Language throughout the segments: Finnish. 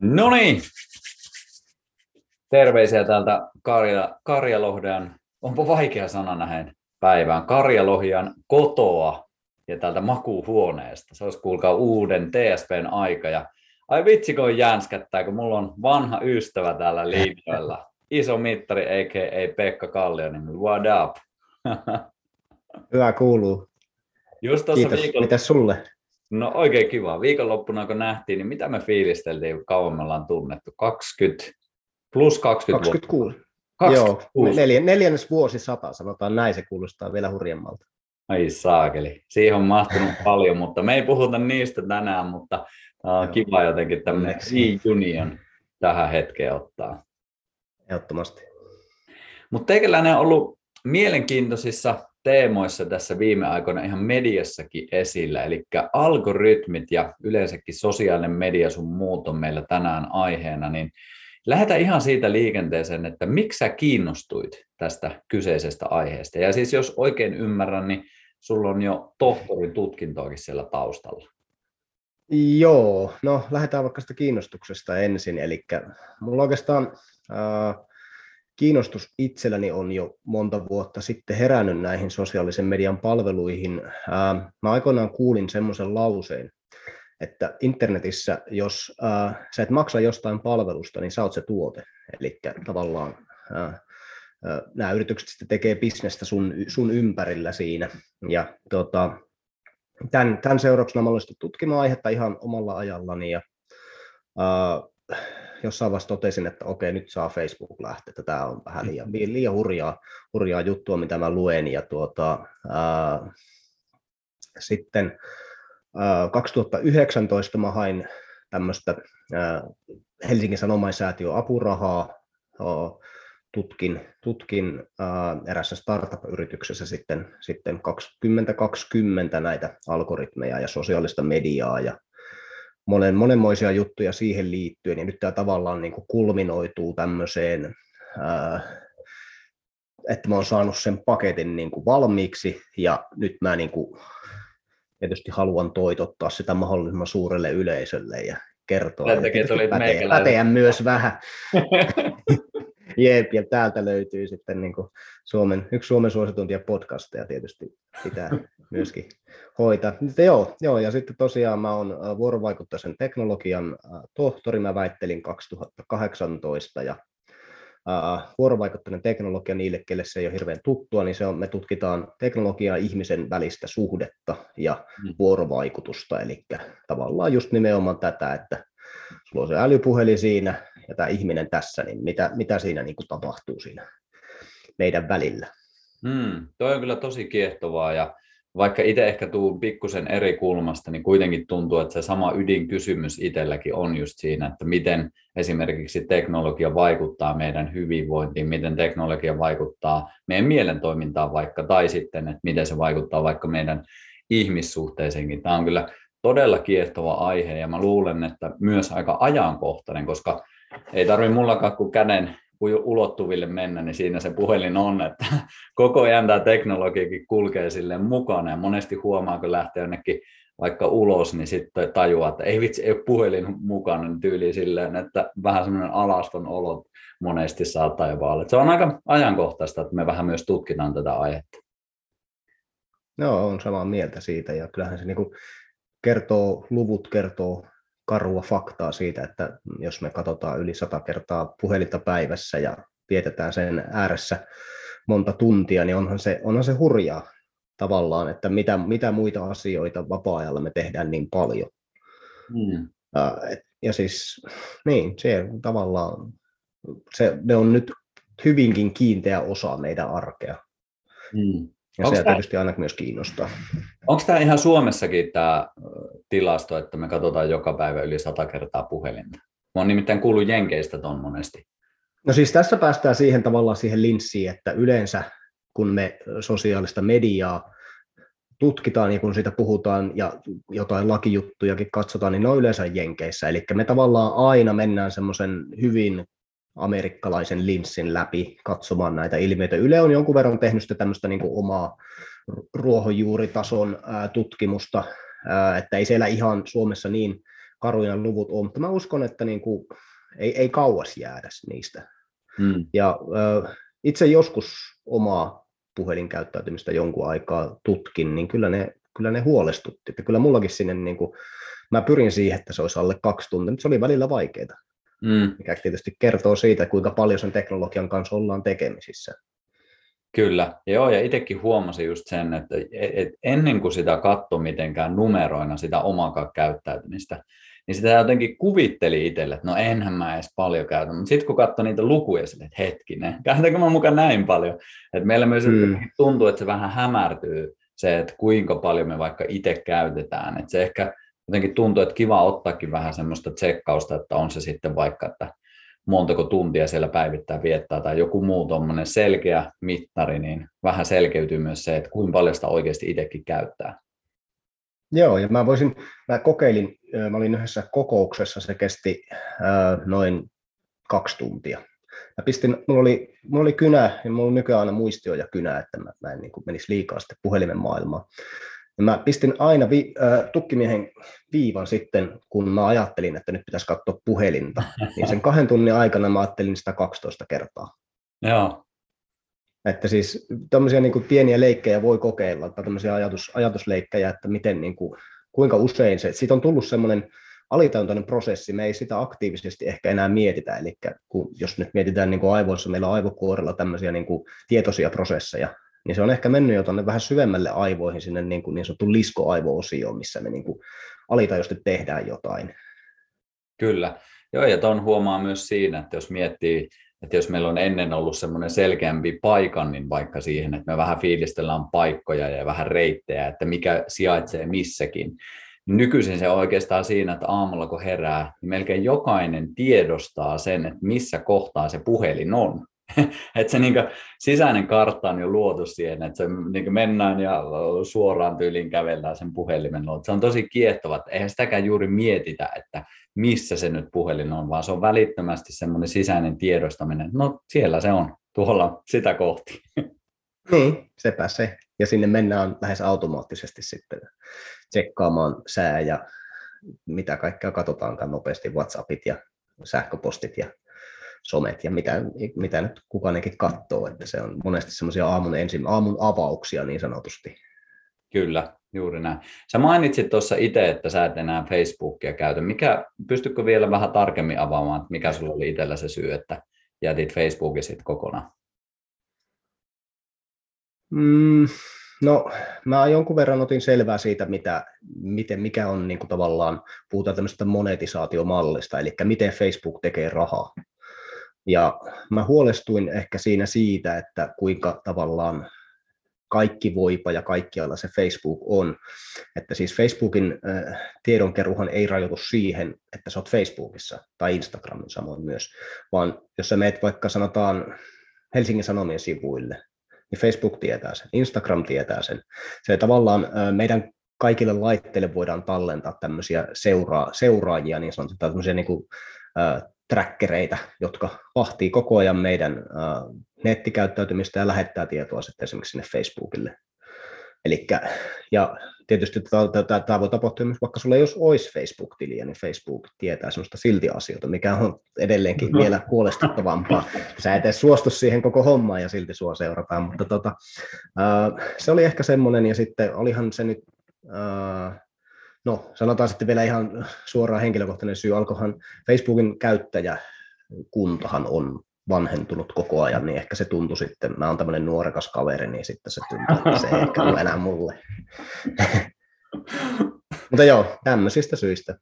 No niin, terveisiä täältä Karja, Karjalohdean, onpa vaikea sana nähen päivään, Karjalohjan kotoa ja täältä makuuhuoneesta. Se olisi kuulkaa uuden TSPn aika ja ai vitsi kun jänskättää, kun mulla on vanha ystävä täällä linjoilla. Iso mittari, a.k.a. Pekka Kallio, niin what up? Hyvä kuuluu. Just Kiitos. Viikolla... Mitäs sulle? No oikein kiva. Viikonloppuna kun nähtiin, niin mitä me fiilisteltiin, kauan me ollaan tunnettu? 20 plus 20 26. 26. Joo, neljä, neljännes vuosi sata, sanotaan näin, se kuulostaa vielä hurjemmalta. Ai saakeli, siihen on mahtunut paljon, mutta me ei puhuta niistä tänään, mutta on kiva jotenkin tämmöinen reunion tähän hetkeen ottaa. Ehdottomasti. Mutta teikäläinen on ollut mielenkiintoisissa teemoissa tässä viime aikoina ihan mediassakin esillä, eli algoritmit ja yleensäkin sosiaalinen media sun muut on meillä tänään aiheena, niin lähdetään ihan siitä liikenteeseen, että miksi sä kiinnostuit tästä kyseisestä aiheesta. Ja siis jos oikein ymmärrän, niin sulla on jo tohtorin tutkintoakin siellä taustalla. Joo, no lähdetään vaikka sitä kiinnostuksesta ensin. Eli mulla oikeastaan äh, kiinnostus itselläni on jo monta vuotta sitten herännyt näihin sosiaalisen median palveluihin. Mä aikoinaan kuulin semmoisen lauseen, että internetissä, jos ää, sä et maksa jostain palvelusta, niin sä oot se tuote. Eli tavallaan ää, nämä yritykset sitten tekee bisnestä sun, sun ympärillä siinä. Ja tota, tämän, tämän seurauksena mä olen tutkimaan aihetta ihan omalla ajallani ja ää, jossain vaiheessa totesin, että okei, nyt saa Facebook lähteä, että tämä on vähän liian, mm-hmm. liian hurjaa, hurjaa juttua, mitä mä luen. Ja tuota, ää, sitten ää, 2019 mä hain tämmöistä ää, Helsingin Sanomainsäätiön apurahaa, tutkin, tutkin ää, erässä startup-yrityksessä sitten, sitten 2020 näitä algoritmeja ja sosiaalista mediaa ja monen, monenmoisia juttuja siihen liittyen, ja nyt tämä tavallaan niin kuin kulminoituu tämmöiseen, ää, että mä oon saanut sen paketin niin kuin valmiiksi, ja nyt mä niin kuin tietysti haluan toitottaa sitä mahdollisimman suurelle yleisölle ja kertoa, että päteä, päteä myös vähän. Jep, ja täältä löytyy sitten niin kuin Suomen, yksi Suomen suositumpia podcasteja tietysti pitää myöskin hoitaa. Mutta joo, joo, ja sitten tosiaan mä oon äh, vuorovaikutteisen teknologian äh, tohtori, mä väittelin 2018, ja Uh, vuorovaikutteinen teknologia niille, kelle se ei ole hirveän tuttua, niin se on, me tutkitaan teknologiaa ihmisen välistä suhdetta ja mm. vuorovaikutusta, eli tavallaan just nimenomaan tätä, että sulla on se älypuhelin siinä ja tämä ihminen tässä, niin mitä, mitä siinä niin kuin tapahtuu siinä meidän välillä. Hmm, toi on kyllä tosi kiehtovaa ja vaikka itse ehkä tuun pikkusen eri kulmasta, niin kuitenkin tuntuu, että se sama ydinkysymys itselläkin on just siinä, että miten esimerkiksi teknologia vaikuttaa meidän hyvinvointiin, miten teknologia vaikuttaa meidän mielentoimintaan vaikka, tai sitten, että miten se vaikuttaa vaikka meidän ihmissuhteisiinkin. Tämä on kyllä todella kiehtova aihe ja mä luulen, että myös aika ajankohtainen, koska ei tarvitse mullakaan kuin käden ulottuville mennä, niin siinä se puhelin on, että koko ajan tämä teknologiakin kulkee sille mukana ja monesti huomaa, kun lähtee jonnekin vaikka ulos, niin sitten tajuaa, että ei vitsi, ei ole puhelin mukana, niin tyyli silleen, että vähän semmoinen alaston olo monesti saattaa jopa olla. Se on aika ajankohtaista, että me vähän myös tutkitaan tätä aihetta. Joo, on samaa mieltä siitä ja kyllähän se niin kertoo, luvut kertoo karua faktaa siitä, että jos me katsotaan yli sata kertaa puhelinta päivässä ja vietetään sen ääressä monta tuntia, niin onhan se, onhan se hurjaa tavallaan, että mitä, mitä muita asioita vapaa-ajalla me tehdään niin paljon. Mm. Ja siis, niin, se tavallaan, se, ne on nyt hyvinkin kiinteä osa meidän arkea. Mm. Ja onko se tämä, tietysti aina myös kiinnostaa. Onko tämä ihan Suomessakin tämä tilasto, että me katsotaan joka päivä yli sata kertaa puhelinta? Mä oon nimittäin kuullut Jenkeistä ton monesti. No siis tässä päästään siihen tavallaan siihen linssiin, että yleensä kun me sosiaalista mediaa tutkitaan ja kun siitä puhutaan ja jotain lakijuttujakin katsotaan, niin ne on yleensä Jenkeissä. Eli me tavallaan aina mennään semmoisen hyvin amerikkalaisen linssin läpi katsomaan näitä ilmiöitä. Yle on jonkun verran tehnyt sitä tämmöistä niin kuin omaa ruohonjuuritason ää, tutkimusta, ää, että ei siellä ihan Suomessa niin karuja luvut on, mutta mä uskon, että niin kuin, ei, ei kauas jäädä niistä. Mm. Ja itse joskus omaa puhelinkäyttäytymistä jonkun aikaa tutkin, niin kyllä ne, kyllä ne huolestutti. Että kyllä mullakin sinne, niin kuin, mä pyrin siihen, että se olisi alle kaksi tuntia, mutta se oli välillä vaikeaa. Mm. Mikä tietysti kertoo siitä, kuinka paljon sen teknologian kanssa ollaan tekemisissä. Kyllä, joo, ja itsekin huomasin just sen, että et ennen kuin sitä katsoi mitenkään numeroina sitä omaa käyttäytymistä, niin sitä jotenkin kuvitteli itselle, että no enhän mä edes paljon käytä, mutta sitten kun katsoi niitä lukuja, sille, että hetkinen, käytänkö mä mukaan näin paljon, että meillä myös mm. tuntuu, että se vähän hämärtyy se, että kuinka paljon me vaikka itse käytetään, että se ehkä jotenkin tuntuu, että kiva ottaakin vähän semmoista tsekkausta, että on se sitten vaikka, että montako tuntia siellä päivittää viettää tai joku muu tuommoinen selkeä mittari, niin vähän selkeytyy myös se, että kuinka paljon sitä oikeasti itsekin käyttää. Joo, ja mä voisin, mä kokeilin, mä olin yhdessä kokouksessa, se kesti äh, noin kaksi tuntia. Mä pistin, mulla oli, mulla oli kynä, ja mulla on nykyään aina muistio ja kynä, että mä, mä en niin menisi liikaa sitten puhelimen maailmaan. Ja mä pistin aina vi, äh, tukkimiehen viivan sitten, kun mä ajattelin, että nyt pitäisi katsoa puhelinta. Niin sen kahden tunnin aikana mä ajattelin sitä 12 kertaa. Joo. Että siis tämmöisiä niin kuin pieniä leikkejä voi kokeilla, tai tämmöisiä ajatus, ajatusleikkejä, että miten, niin kuin, kuinka usein se, siitä on tullut semmoinen alitajuntainen prosessi, me ei sitä aktiivisesti ehkä enää mietitä, eli kun, jos nyt mietitään niin kuin aivoissa, meillä on aivokuorella tämmöisiä niin kuin tietoisia prosesseja, niin se on ehkä mennyt jo tuonne vähän syvemmälle aivoihin, sinne niin, kuin niin sanottu liskoaivo-osioon, missä me niin kuin alitajuisesti tehdään jotain. Kyllä. Joo, ja tuon huomaa myös siinä, että jos miettii, että jos meillä on ennen ollut semmoinen selkeämpi paikan, niin vaikka siihen, että me vähän fiilistellään paikkoja ja vähän reittejä, että mikä sijaitsee missäkin, nykyisin se on oikeastaan siinä, että aamulla kun herää, niin melkein jokainen tiedostaa sen, että missä kohtaa se puhelin on. että se niin sisäinen kartta on jo luotu siihen, että se niin mennään ja suoraan tyyliin kävellään sen puhelimen luo. Se on tosi kiehtova, että eihän sitäkään juuri mietitä, että missä se nyt puhelin on, vaan se on välittömästi semmoinen sisäinen tiedostaminen, no siellä se on, tuolla sitä kohti. Niin, sepä se. Ja sinne mennään lähes automaattisesti sitten tsekkaamaan sää ja mitä kaikkea katsotaankaan nopeasti, WhatsAppit ja sähköpostit ja somet ja mitä, mitä nyt kukaankin katsoo, että se on monesti semmoisia aamun, ensin, aamun avauksia niin sanotusti. Kyllä, juuri näin. Sä mainitsit tuossa itse, että sä et enää Facebookia käytä. Mikä, pystytkö vielä vähän tarkemmin avaamaan, että mikä sulla oli itsellä se syy, että jätit Facebookin sitten kokonaan? Mm, no, mä jonkun verran otin selvää siitä, mitä, miten, mikä on niin kuin tavallaan, puhutaan tämmöistä monetisaatiomallista, eli miten Facebook tekee rahaa. Ja mä huolestuin ehkä siinä siitä, että kuinka tavallaan kaikki voipa ja kaikkialla se Facebook on. Että siis Facebookin äh, tiedonkeruhan ei rajoitu siihen, että sä oot Facebookissa tai Instagramin samoin myös, vaan jos sä meet vaikka sanotaan Helsingin Sanomien sivuille, niin Facebook tietää sen, Instagram tietää sen. Se tavallaan äh, meidän kaikille laitteille voidaan tallentaa tämmöisiä seuraa, seuraajia, niin sanotaan tämmöisiä niin kuin, äh, trackereita, jotka vahtii koko ajan meidän uh, nettikäyttäytymistä ja lähettää tietoa sitten esimerkiksi sinne Facebookille. Elikkä, ja tietysti tämä voi tapahtua myös, vaikka sulla ei olisi Facebook-tiliä, niin Facebook tietää sellaista silti asioita, mikä on edelleenkin mm-hmm. vielä huolestuttavampaa. Sä et edes suostu siihen koko hommaan ja silti sua seurataan, mutta tota, uh, se oli ehkä semmoinen, ja sitten olihan se nyt, uh, no sanotaan sitten vielä ihan suoraan henkilökohtainen syy, alkohan Facebookin käyttäjäkuntahan on vanhentunut koko ajan, niin ehkä se tuntui sitten, mä oon tämmöinen nuorekas kaveri, niin sitten se tuntuu, että se ei ehkä enää mulle. Mutta joo, tämmöisistä syistä.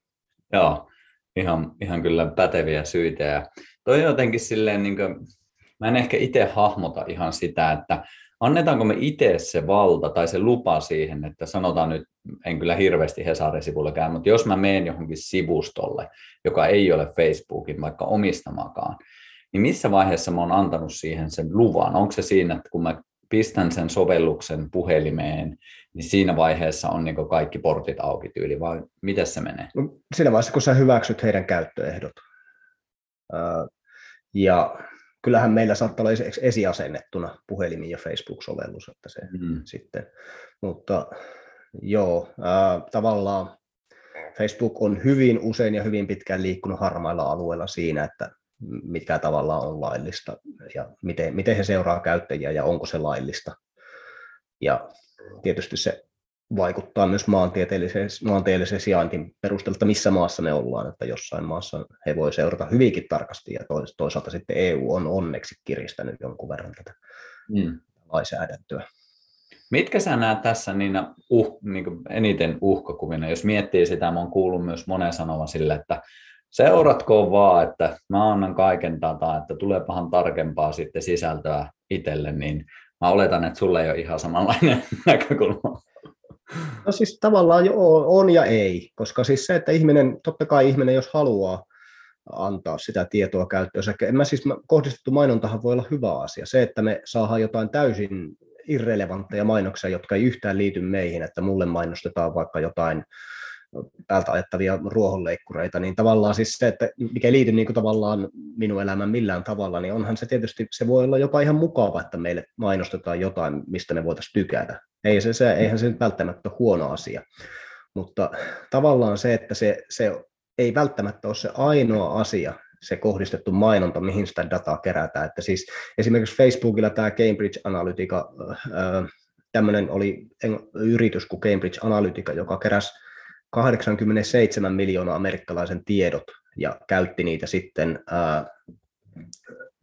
Joo, ihan, ihan kyllä päteviä syitä. Ja toi jotenkin silleen, niin kuin, mä en ehkä itse hahmota ihan sitä, että annetaanko me itse se valta tai se lupa siihen, että sanotaan nyt, en kyllä hirveästi Hesarin sivulla käy, mutta jos mä menen johonkin sivustolle, joka ei ole Facebookin vaikka omistamakaan, niin missä vaiheessa mä oon antanut siihen sen luvan? Onko se siinä, että kun mä pistän sen sovelluksen puhelimeen, niin siinä vaiheessa on niin kaikki portit auki tyyli, vai miten se menee? No, siinä vaiheessa, kun sä hyväksyt heidän käyttöehdot. Ja kyllähän meillä saattaa olla esiasennettuna puhelimin ja Facebook-sovellus, että se mm. sitten, mutta joo, äh, tavallaan Facebook on hyvin usein ja hyvin pitkään liikkunut harmailla alueilla siinä, että mikä tavallaan on laillista ja miten, miten he seuraa käyttäjiä ja onko se laillista. Ja tietysti se vaikuttaa myös maantieteelliseen, maantieteelliseen sijaintiin perusteella, missä maassa ne ollaan, että jossain maassa he voi seurata hyvinkin tarkasti ja toisaalta sitten EU on onneksi kiristänyt jonkun verran tätä mm. lainsäädäntöä. Mitkä sä näet tässä niin uh, niin eniten uhkakuvina, jos miettii sitä, mä oon kuullut myös monen sanova sille, että seuratkoon vaan, että mä annan kaiken dataa, että tulee pahan tarkempaa sitten sisältöä itselle, niin mä oletan, että sulle ei ole ihan samanlainen näkökulma. No siis tavallaan jo on ja ei, koska siis se, että ihminen, totta kai ihminen, jos haluaa antaa sitä tietoa käyttöön, en mä siis kohdistettu mainontahan voi olla hyvä asia. Se, että me saadaan jotain täysin irrelevantteja mainoksia, jotka ei yhtään liity meihin, että mulle mainostetaan vaikka jotain päältä ajattavia ruohonleikkureita, niin tavallaan siis se, että mikä liity niin kuin tavallaan minun elämään millään tavalla, niin onhan se tietysti, se voi olla jopa ihan mukava, että meille mainostetaan jotain, mistä me voitaisiin tykätä. Ei se, se, eihän se välttämättä ole huono asia, mutta tavallaan se, että se, se ei välttämättä ole se ainoa asia, se kohdistettu mainonta, mihin sitä dataa kerätään. Että siis esimerkiksi Facebookilla tämä Cambridge Analytica, tämmöinen oli yritys kuin Cambridge Analytica, joka keräsi 87 miljoonaa amerikkalaisen tiedot ja käytti niitä sitten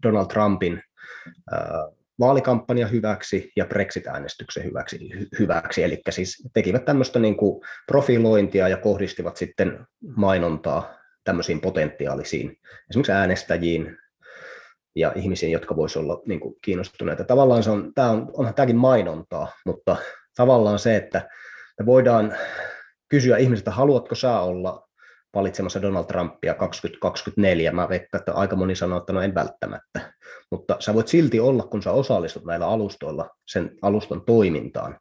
Donald Trumpin vaalikampanja hyväksi ja Brexit-äänestyksen hyväksi, hyväksi. Eli siis tekivät tämmöistä niin kuin profilointia ja kohdistivat sitten mainontaa tämmöisiin potentiaalisiin, esimerkiksi äänestäjiin ja ihmisiin, jotka voisivat olla niin kuin kiinnostuneita. Tavallaan se on, tämä on, onhan tämäkin mainontaa, mutta tavallaan se, että me voidaan kysyä ihmisiltä, haluatko sä olla valitsemassa Donald Trumpia 2024. Mä veikkaan, että aika moni sanoo, että no en välttämättä. Mutta sä voit silti olla, kun sä osallistut näillä alustoilla sen alustan toimintaan,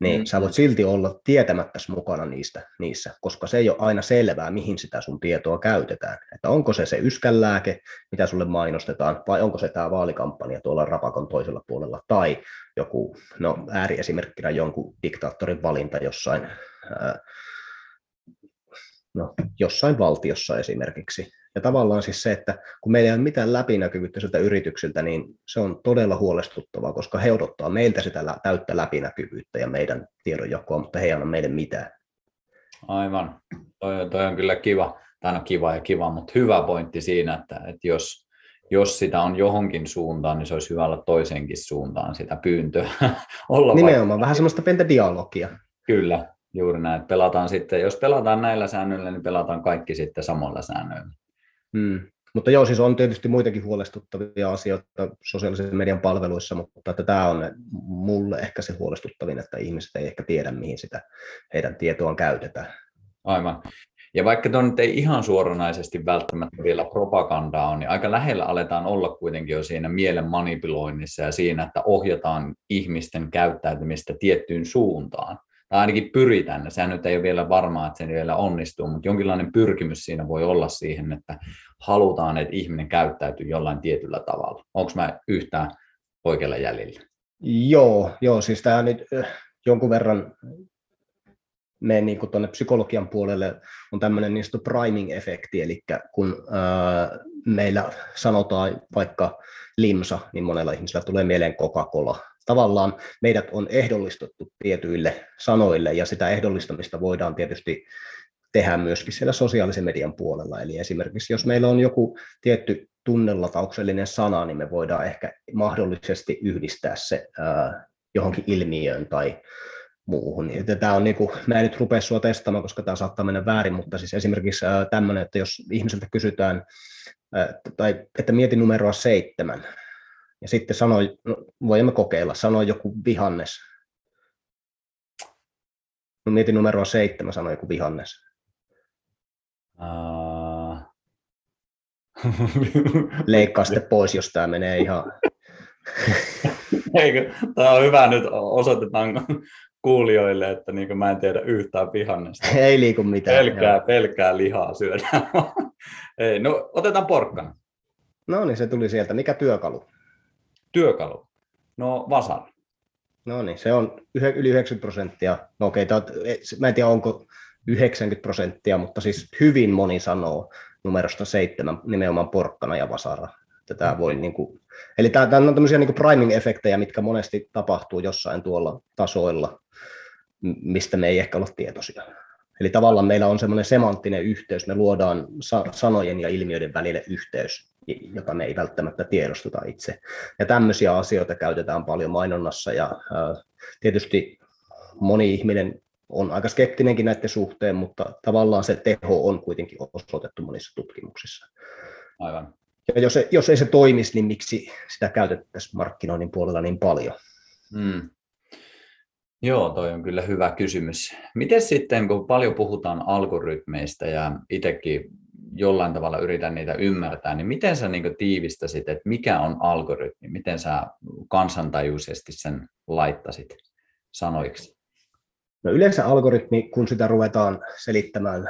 niin mm. sä voit silti olla tietämättäsi mukana niistä, niissä, koska se ei ole aina selvää, mihin sitä sun tietoa käytetään. Että onko se se yskänlääke, mitä sulle mainostetaan, vai onko se tämä vaalikampanja tuolla rapakon toisella puolella, tai joku, no ääriesimerkkinä jonkun diktaattorin valinta jossain ää, no, jossain valtiossa esimerkiksi. Ja tavallaan siis se, että kun meillä ei ole mitään läpinäkyvyyttä siltä yrityksiltä, niin se on todella huolestuttavaa, koska he odottaa meiltä sitä täyttä läpinäkyvyyttä ja meidän tiedonjakoa, mutta he ei anna meille mitään. Aivan. Toi, toi on kyllä kiva, tai no kiva ja kiva, mutta hyvä pointti siinä, että, että jos, jos sitä on johonkin suuntaan, niin se olisi hyvä olla toisenkin suuntaan sitä pyyntöä. olla Nimenomaan, vaikka... vähän semmoista pientä dialogia. Kyllä, Juuri näin. Pelataan sitten, jos pelataan näillä säännöillä, niin pelataan kaikki sitten samalla säännöillä. Hmm. Mutta joo, siis on tietysti muitakin huolestuttavia asioita sosiaalisen median palveluissa, mutta että tämä on mulle ehkä se huolestuttavin, että ihmiset ei ehkä tiedä, mihin sitä heidän tietoaan käytetään. Aivan. Ja vaikka tuo nyt ei ihan suoranaisesti välttämättä vielä propagandaa on, niin aika lähellä aletaan olla kuitenkin jo siinä mielen manipuloinnissa ja siinä, että ohjataan ihmisten käyttäytymistä tiettyyn suuntaan tai ainakin pyritään, sehän nyt ei ole vielä varmaa, että se vielä onnistuu, mutta jonkinlainen pyrkimys siinä voi olla siihen, että halutaan, että ihminen käyttäytyy jollain tietyllä tavalla. Onko mä yhtään oikealla jäljellä? Joo, joo siis tämä nyt jonkun verran me niin tuonne psykologian puolelle on tämmöinen niin priming-efekti, eli kun ää, meillä sanotaan vaikka limsa, niin monella ihmisellä tulee mieleen Coca-Cola, tavallaan meidät on ehdollistettu tietyille sanoille, ja sitä ehdollistamista voidaan tietysti tehdä myöskin siellä sosiaalisen median puolella. Eli esimerkiksi jos meillä on joku tietty tunnelatauksellinen sana, niin me voidaan ehkä mahdollisesti yhdistää se johonkin ilmiöön tai muuhun. Tämä on niin kuin, mä en nyt rupea sinua testaamaan, koska tämä saattaa mennä väärin, mutta siis esimerkiksi tämmöinen, että jos ihmiseltä kysytään, tai että mieti numeroa seitsemän, ja sitten sanoi, no, voimme kokeilla, sanoi joku vihannes. No, mietin numeroa seitsemän, sanoi joku vihannes. Uh... Leikkaa sitten pois, jos tämä menee ihan... Eikö? Tämä on hyvä nyt, osoitetaan kuulijoille, että niin mä en tiedä yhtään vihannesta. Ei liiku mitään. Pelkää, pelkää lihaa syödään. Ei, no otetaan porkkana. No niin, se tuli sieltä. Mikä työkalu? Työkalu. No vasara. No niin, se on yli 90 prosenttia. No okei, okay, mä en tiedä onko 90 prosenttia, mutta siis hyvin moni sanoo numerosta seitsemän nimenomaan porkkana ja vasara. Tämä voi, niin kuin, eli tämä, tämä on tämmöisiä niin priming-efektejä, mitkä monesti tapahtuu jossain tuolla tasoilla, mistä me ei ehkä olla tietoisia. Eli tavallaan meillä on semmoinen semanttinen yhteys, me luodaan sanojen ja ilmiöiden välille yhteys, jota me ei välttämättä tiedosteta itse. Ja tämmöisiä asioita käytetään paljon mainonnassa ja tietysti moni ihminen on aika skeptinenkin näiden suhteen, mutta tavallaan se teho on kuitenkin osoitettu monissa tutkimuksissa. Aivan. Ja jos, jos ei se toimisi, niin miksi sitä käytettäisiin markkinoinnin puolella niin paljon? Hmm. Joo, toi on kyllä hyvä kysymys. Miten sitten, kun paljon puhutaan algoritmeista ja itsekin jollain tavalla yritän niitä ymmärtää, niin miten sä niin tiivistäsit, että mikä on algoritmi? Miten sä kansantajuisesti sen laittasit sanoiksi? No yleensä algoritmi, kun sitä ruvetaan selittämään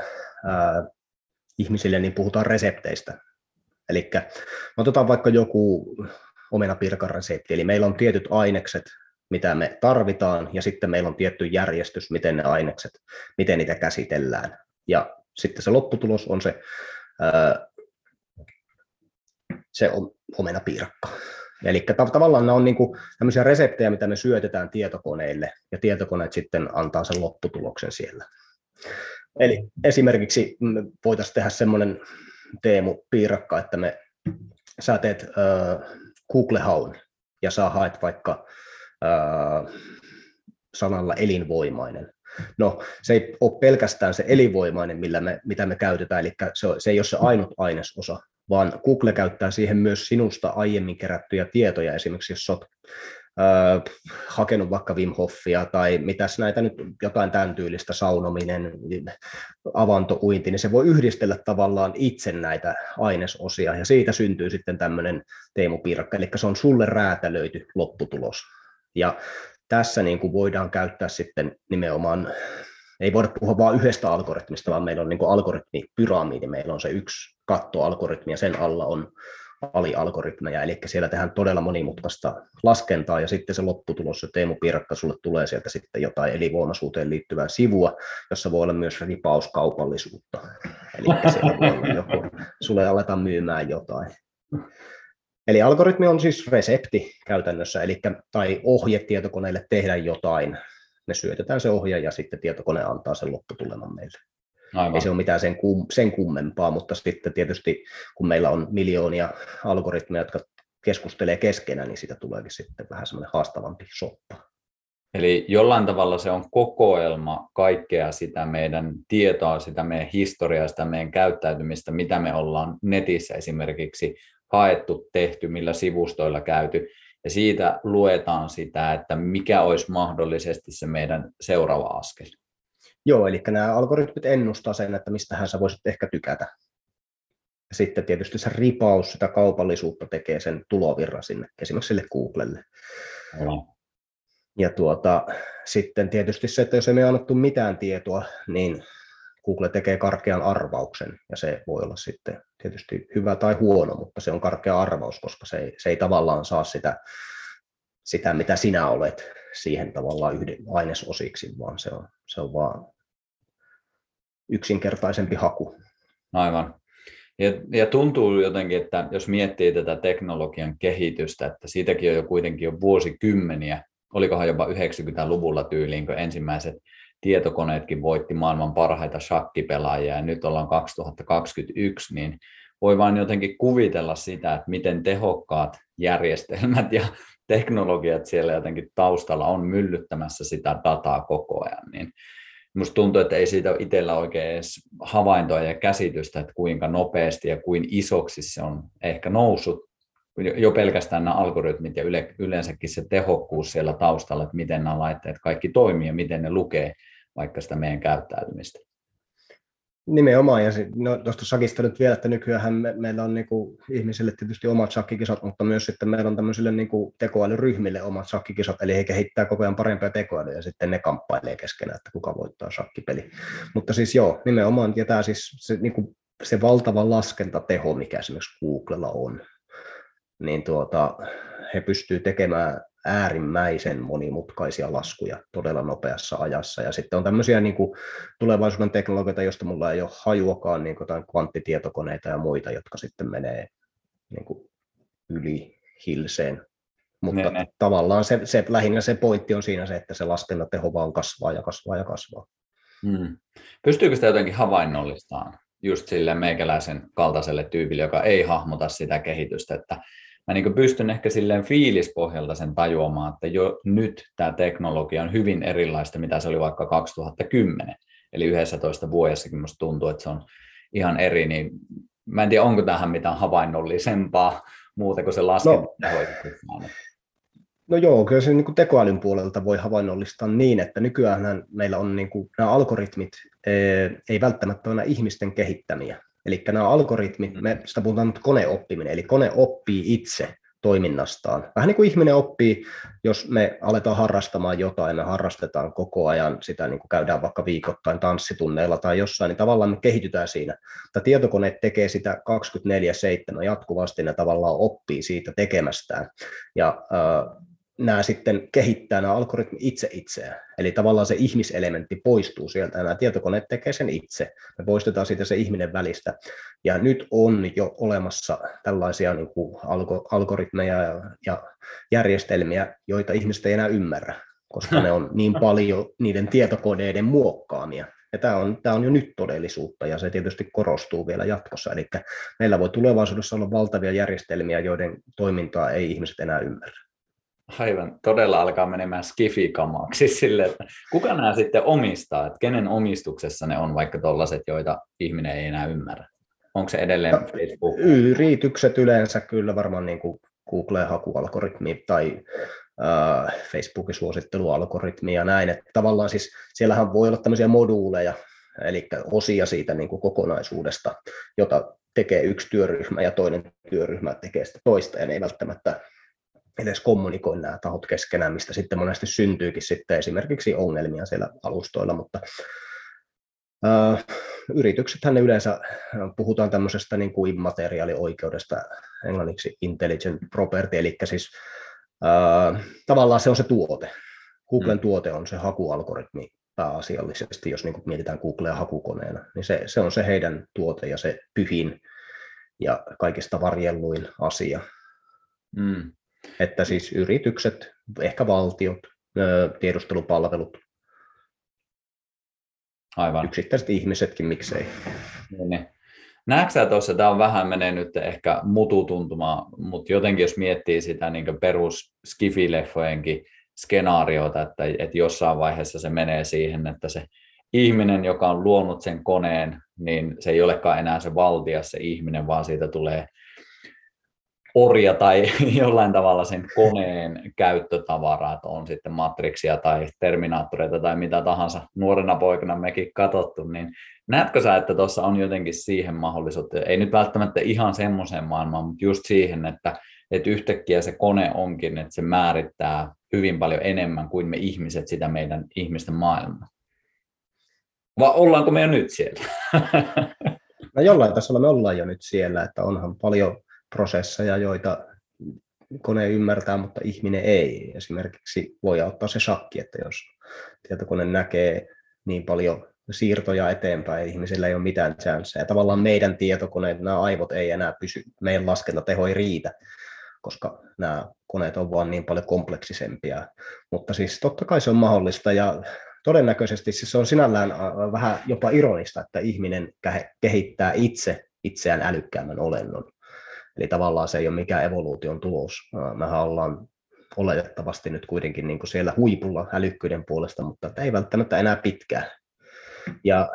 ää, ihmisille, niin puhutaan resepteistä. Eli otetaan vaikka joku omenapirkan resepti, eli meillä on tietyt ainekset, mitä me tarvitaan, ja sitten meillä on tietty järjestys, miten ne ainekset, miten niitä käsitellään. Ja sitten se lopputulos on se, se omenapiirakka. Eli tavallaan nämä on niin tämmöisiä reseptejä, mitä me syötetään tietokoneille, ja tietokoneet sitten antaa sen lopputuloksen siellä. Eli esimerkiksi voitaisiin tehdä semmoinen Teemu piirakka, että me sä teet äh, Google-haun, ja sä haet vaikka sanalla elinvoimainen. No, se ei ole pelkästään se elinvoimainen, millä me, mitä me käytetään, eli se, se ei ole se ainut ainesosa, vaan Google käyttää siihen myös sinusta aiemmin kerättyjä tietoja, esimerkiksi jos olet äh, hakenut vaikka Wim Hofia tai mitäs näitä nyt, jotain tämän tyylistä, saunominen, avantouinti, niin se voi yhdistellä tavallaan itse näitä ainesosia, ja siitä syntyy sitten tämmöinen teemupiirakka, eli se on sulle räätälöity lopputulos. Ja tässä niin kuin voidaan käyttää sitten nimenomaan ei voida puhua vain yhdestä algoritmista, vaan meillä on niin algoritmipyramidi, meillä on se yksi kattoalgoritmi ja sen alla on alialgoritmeja, eli siellä tehdään todella monimutkaista laskentaa, ja sitten se lopputulos, se Teemu Piirakka, sulle tulee sieltä sitten jotain elinvoimaisuuteen liittyvää sivua, jossa voi olla myös ripauskaupallisuutta. Eli siellä voi olla joku, sulle aletaan myymään jotain. Eli algoritmi on siis resepti käytännössä, eli, tai ohje tietokoneelle tehdä jotain, me syötetään se ohje ja sitten tietokone antaa sen lopputuleman meille. Aivan. Ei se ole mitään sen, kum, sen kummempaa, mutta sitten tietysti kun meillä on miljoonia algoritmeja, jotka keskustelee keskenään, niin siitä tuleekin sitten vähän semmoinen haastavampi soppa. Eli jollain tavalla se on kokoelma kaikkea sitä meidän tietoa, sitä meidän historiaa, sitä meidän käyttäytymistä, mitä me ollaan netissä esimerkiksi haettu, tehty, millä sivustoilla käyty ja siitä luetaan sitä, että mikä olisi mahdollisesti se meidän seuraava askel. Joo, eli nämä algoritmit ennustaa sen, että mistähän sä voisit ehkä tykätä. Ja sitten tietysti se ripaus sitä kaupallisuutta tekee sen tulovirran sinne, esimerkiksi sille Googlelle. No. Ja tuota, sitten tietysti se, että jos ei me annettu mitään tietoa, niin Google tekee karkean arvauksen, ja se voi olla sitten tietysti hyvä tai huono, mutta se on karkea arvaus, koska se ei, se ei tavallaan saa sitä, sitä, mitä sinä olet siihen tavallaan yhden ainesosiksi, vaan se on, se on vaan yksinkertaisempi haku. Aivan. Ja, ja tuntuu jotenkin, että jos miettii tätä teknologian kehitystä, että siitäkin on jo kuitenkin jo vuosikymmeniä, olikohan jopa 90-luvulla tyyliin, kun ensimmäiset tietokoneetkin voitti maailman parhaita shakkipelaajia ja nyt ollaan 2021, niin voi vain jotenkin kuvitella sitä, että miten tehokkaat järjestelmät ja teknologiat siellä jotenkin taustalla on myllyttämässä sitä dataa koko ajan, niin Minusta tuntuu, että ei siitä itsellä oikein edes havaintoa ja käsitystä, että kuinka nopeasti ja kuin isoksi se on ehkä noussut. Jo pelkästään nämä algoritmit ja yleensäkin se tehokkuus siellä taustalla, että miten nämä laitteet kaikki toimii ja miten ne lukee vaikka sitä meidän käyttäytymistä. Nimenomaan, ja no, tuosta shakista nyt vielä, että nykyään me, meillä on niinku ihmisille tietysti omat shakkikisat, mutta myös sitten meillä on tämmöisille niinku tekoälyryhmille omat shakkikisat, eli he kehittää koko ajan parempia tekoälyjä, ja sitten ne kamppailee keskenään, että kuka voittaa shakkipeli. Mutta siis joo, nimenomaan, ja tämä siis se, niinku, se valtava laskentateho, mikä esimerkiksi Googlella on, niin tuota, he pystyvät tekemään äärimmäisen monimutkaisia laskuja todella nopeassa ajassa. Ja sitten on tämmöisiä niin kuin tulevaisuuden teknologioita, joista mulla ei ole hajuakaan, niin kuin kvanttitietokoneita ja muita, jotka sitten menee niin kuin yli hilseen. Mutta ne, ne. tavallaan se, se, lähinnä se pointti on siinä se, että se laskentateho vaan kasvaa ja kasvaa ja kasvaa. Hmm. Pystyykö sitä jotenkin havainnollistamaan just sille meikäläisen kaltaiselle tyypille, joka ei hahmota sitä kehitystä, että mä niin pystyn ehkä silleen fiilispohjalta sen tajuamaan, että jo nyt tämä teknologia on hyvin erilaista, mitä se oli vaikka 2010. Eli 11 vuodessakin musta tuntuu, että se on ihan eri, niin mä en tiedä, onko tähän mitään havainnollisempaa muuta kuin se laskenta. No. No joo, kyllä se niin tekoälyn puolelta voi havainnollistaa niin, että nykyään meillä on niin kuin, nämä algoritmit ei välttämättä ole ihmisten kehittämiä. Eli nämä algoritmit, me sitä puhutaan nyt koneoppiminen, eli kone oppii itse toiminnastaan. Vähän niin kuin ihminen oppii, jos me aletaan harrastamaan jotain, me harrastetaan koko ajan sitä, niin kuin käydään vaikka viikoittain tanssitunneilla tai jossain, niin tavallaan me kehitytään siinä. Mutta tietokone tekee sitä 24-7 jatkuvasti, ne tavallaan oppii siitä tekemästään. Ja äh, nämä sitten kehittää nämä algoritmit itse itseään. Eli tavallaan se ihmiselementti poistuu sieltä ja nämä tietokoneet tekee sen itse. Me poistetaan siitä se ihminen välistä. Ja nyt on jo olemassa tällaisia niin kuin algoritmeja ja, ja järjestelmiä, joita ihmiset ei enää ymmärrä, koska ne on niin paljon niiden tietokoneiden muokkaamia. Ja tämä on, tämä on jo nyt todellisuutta ja se tietysti korostuu vielä jatkossa. Eli meillä voi tulevaisuudessa olla valtavia järjestelmiä, joiden toimintaa ei ihmiset enää ymmärrä aivan todella alkaa menemään skifikamaksi sille, että kuka nämä sitten omistaa, että kenen omistuksessa ne on vaikka tollaiset, joita ihminen ei enää ymmärrä? Onko se edelleen no, Facebook? Yritykset yleensä kyllä varmaan niin kuin Google-hakualgoritmi tai äh, Facebookin suosittelualgoritmi ja näin, että tavallaan siis siellähän voi olla tämmöisiä moduuleja, eli osia siitä niin kuin kokonaisuudesta, jota tekee yksi työryhmä ja toinen työryhmä tekee sitä toista, ja ne ei välttämättä edes kommunikoi nämä tahot keskenään, mistä sitten monesti syntyykin sitten esimerkiksi ongelmia siellä alustoilla, mutta Uh, yrityksethän ne yleensä, puhutaan tämmöisestä niin kuin immateriaalioikeudesta, englanniksi intelligent property, eli siis uh, tavallaan se on se tuote. Googlen mm. tuote on se hakualgoritmi pääasiallisesti, jos niin kuin mietitään Googlea hakukoneena, niin se, se on se heidän tuote ja se pyhin ja kaikista varjelluin asia. Mm. Että siis yritykset, ehkä valtiot, tiedustelupalvelut, Aivan. yksittäiset ihmisetkin, miksei. Niin, niin. Näetkö sä tuossa, tämä on vähän menee nyt ehkä mututuntumaan, mutta jotenkin jos miettii sitä niin perus skifileffojenkin skenaarioita, että, että jossain vaiheessa se menee siihen, että se ihminen, joka on luonut sen koneen, niin se ei olekaan enää se valtia se ihminen, vaan siitä tulee orja tai jollain tavalla sen koneen käyttötavaraa, että on sitten Matrixia tai Terminaattoreita tai mitä tahansa nuorena poikana mekin katsottu, niin näetkö sä, että tuossa on jotenkin siihen mahdollisuutta, ei nyt välttämättä ihan semmoiseen maailmaan, mutta just siihen, että, että yhtäkkiä se kone onkin, että se määrittää hyvin paljon enemmän kuin me ihmiset sitä meidän ihmisten maailmaa. Vai ollaanko me jo nyt siellä? No jollain tasolla me ollaan jo nyt siellä, että onhan paljon prosesseja, joita kone ymmärtää, mutta ihminen ei. Esimerkiksi voi auttaa se shakki, että jos tietokone näkee niin paljon siirtoja eteenpäin, ihmisillä ei ole mitään chanceja. Tavallaan meidän tietokoneet, nämä aivot ei enää pysy, meidän laskentateho ei riitä, koska nämä koneet on vaan niin paljon kompleksisempia. Mutta siis totta kai se on mahdollista ja todennäköisesti siis se on sinällään vähän jopa ironista, että ihminen kehittää itse itseään älykkäämmän olennon. Eli tavallaan se ei ole mikään evoluution tulos. Mehän ollaan oletettavasti nyt kuitenkin niin kuin siellä huipulla älykkyyden puolesta, mutta ei välttämättä enää pitkään. Ja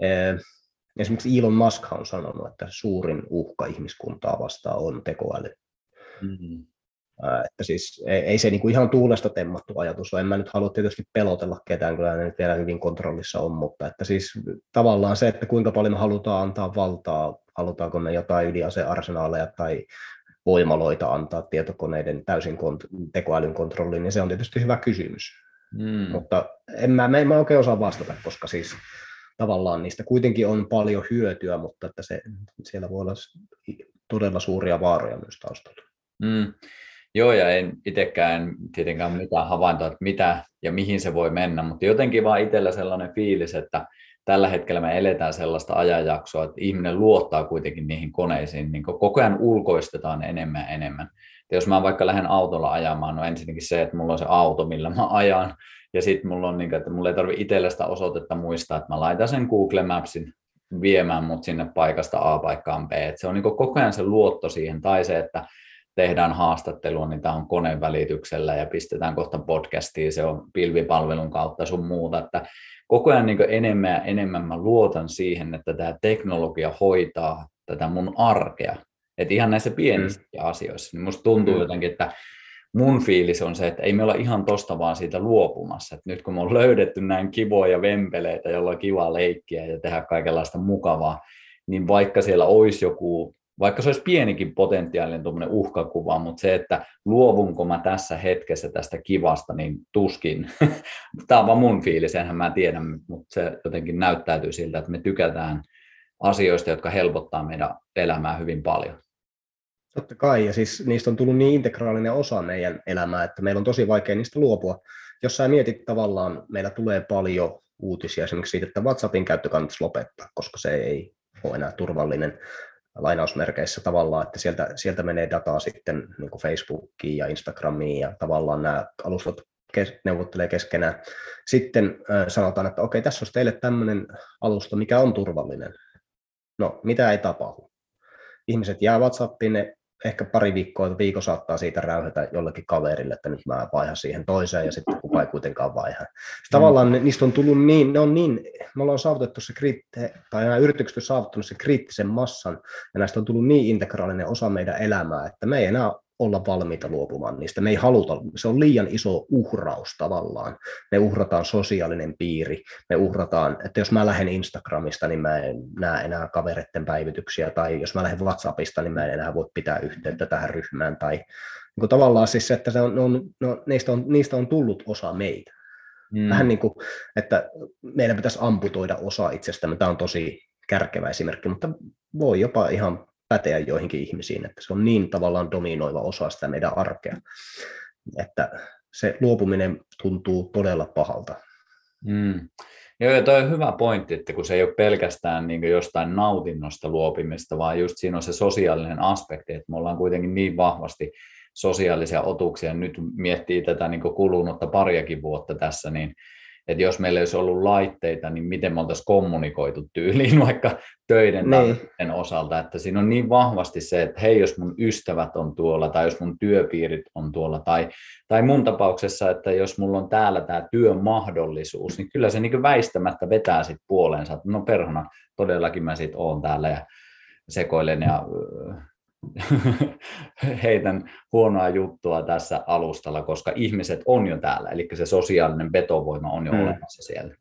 eh, esimerkiksi Elon Musk on sanonut, että suurin uhka ihmiskuntaa vastaan on tekoäly. Mm-hmm. Että siis ei, ei se niin kuin ihan tuulesta temmattu ajatus ole. En mä nyt halua tietysti pelotella ketään, kyllä ne nyt vielä hyvin kontrollissa on, mutta että siis tavallaan se, että kuinka paljon me halutaan antaa valtaa halutaanko me jotain ydinasearsenaaleja tai voimaloita antaa tietokoneiden täysin kont- tekoälyn kontrolliin, niin se on tietysti hyvä kysymys. Mm. Mutta en mä, en mä oikein osaa vastata, koska siis tavallaan niistä kuitenkin on paljon hyötyä, mutta että se, siellä voi olla todella suuria vaaroja myös taustalla. Mm. Joo, ja en itsekään tietenkään mitään havaintoa, että mitä ja mihin se voi mennä, mutta jotenkin vaan itsellä sellainen fiilis, että tällä hetkellä me eletään sellaista ajanjaksoa, että ihminen luottaa kuitenkin niihin koneisiin, niin koko ajan ulkoistetaan enemmän ja enemmän. Ja jos mä vaikka lähden autolla ajamaan, no ensinnäkin se, että mulla on se auto, millä mä ajan, ja sitten mulla on, niin että mulla ei tarvitse itsellä sitä osoitetta muistaa, että mä laitan sen Google Mapsin viemään mut sinne paikasta A paikkaan B. Et se on niin koko ajan se luotto siihen, tai se, että tehdään haastattelua, niin tämä on koneen välityksellä ja pistetään kohta podcastiin, se on pilvipalvelun kautta sun muuta, että koko ajan niin enemmän ja enemmän mä luotan siihen, että tämä teknologia hoitaa tätä mun arkea, että ihan näissä pienissä mm. asioissa, niin musta tuntuu mm. jotenkin, että mun fiilis on se, että ei me olla ihan tosta vaan siitä luopumassa. Että nyt kun me on löydetty näin kivoja vempeleitä, jolla on kiva leikkiä ja tehdä kaikenlaista mukavaa, niin vaikka siellä olisi joku, vaikka se olisi pienikin potentiaalinen tuommoinen uhkakuva, mutta se, että luovunko mä tässä hetkessä tästä kivasta, niin tuskin. Tämä on vaan mun fiilis, enhän mä tiedä, mutta se jotenkin näyttäytyy siltä, että me tykätään asioista, jotka helpottaa meidän elämää hyvin paljon. Totta kai, ja siis niistä on tullut niin integraalinen osa meidän elämää, että meillä on tosi vaikea niistä luopua. Jos sä mietit tavallaan, meillä tulee paljon uutisia esimerkiksi siitä, että WhatsAppin käyttö kannattaisi lopettaa, koska se ei ole enää turvallinen lainausmerkeissä tavallaan, että sieltä, sieltä menee dataa sitten niin kuin Facebookiin ja Instagramiin ja tavallaan nämä alustat kes, neuvottelee keskenään. Sitten äh, sanotaan, että okei, tässä olisi teille tämmöinen alusta, mikä on turvallinen. No, mitä ei tapahdu? Ihmiset jää WhatsAppiin, ne ehkä pari viikkoa, viikko saattaa siitä räyhätä jollekin kaverille, että nyt mä vaihan siihen toiseen ja sitten kukaan ei kuitenkaan vaiha. Mm. Tavallaan ne, niistä on tullut niin, ne on niin, me ollaan saavutettu se kriitte, tai nämä yritykset on saavuttanut sen kriittisen massan ja näistä on tullut niin integraalinen osa meidän elämää, että me ei enää olla valmiita luopumaan niistä. Me ei haluta, se on liian iso uhraus tavallaan. Me uhrataan sosiaalinen piiri, me uhrataan, että jos mä lähden Instagramista, niin mä en näe enää kavereiden päivityksiä, tai jos mä lähden WhatsAppista, niin mä en enää voi pitää yhteyttä tähän ryhmään, tai niin kuin tavallaan siis se, että se on, on, no, niistä, on, niistä on tullut osa meitä. Mm. Vähän niin kuin, että meidän pitäisi amputoida osa itsestämme. Tämä on tosi kärkevä esimerkki, mutta voi jopa ihan päteä joihinkin ihmisiin, että se on niin tavallaan dominoiva osa sitä meidän arkea, että se luopuminen tuntuu todella pahalta. Mm. Joo, ja toi on hyvä pointti, että kun se ei ole pelkästään niin jostain nautinnosta luopimista, vaan just siinä on se sosiaalinen aspekti, että me ollaan kuitenkin niin vahvasti sosiaalisia otuksia. Nyt miettii tätä niin kulunutta pariakin vuotta tässä, niin että jos meillä olisi ollut laitteita, niin miten me oltaisiin kommunikoitu tyyliin vaikka töiden niin. osalta, että siinä on niin vahvasti se, että hei, jos mun ystävät on tuolla, tai jos mun työpiirit on tuolla, tai, tai mun tapauksessa, että jos mulla on täällä tämä työmahdollisuus, niin kyllä se niin väistämättä vetää sitten puoleensa, että no perhana, todellakin mä sitten oon täällä ja sekoilen ja heitän huonoa juttua tässä alustalla, koska ihmiset on jo täällä, eli se sosiaalinen vetovoima on jo hmm. olemassa siellä.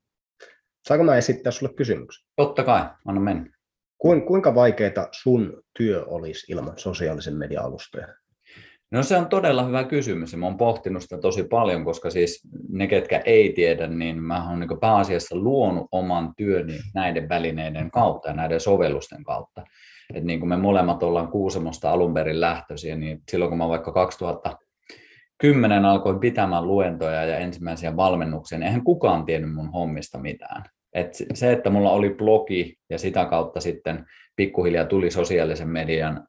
Saanko mä esittää sulle kysymyksen? Totta kai, anna mennä. Kuinka vaikeita sun työ olisi ilman sosiaalisen median alustoja? No se on todella hyvä kysymys ja mä oon pohtinut sitä tosi paljon, koska siis ne, ketkä ei tiedä, niin mä oon niin pääasiassa luonut oman työni näiden välineiden kautta ja näiden sovellusten kautta että niin kuin me molemmat ollaan Kuusamosta alun perin lähtöisiä, niin silloin kun mä vaikka 2010 alkoin pitämään luentoja ja ensimmäisiä valmennuksia, niin eihän kukaan tiennyt mun hommista mitään. Et se, että mulla oli blogi ja sitä kautta sitten pikkuhiljaa tuli sosiaalisen median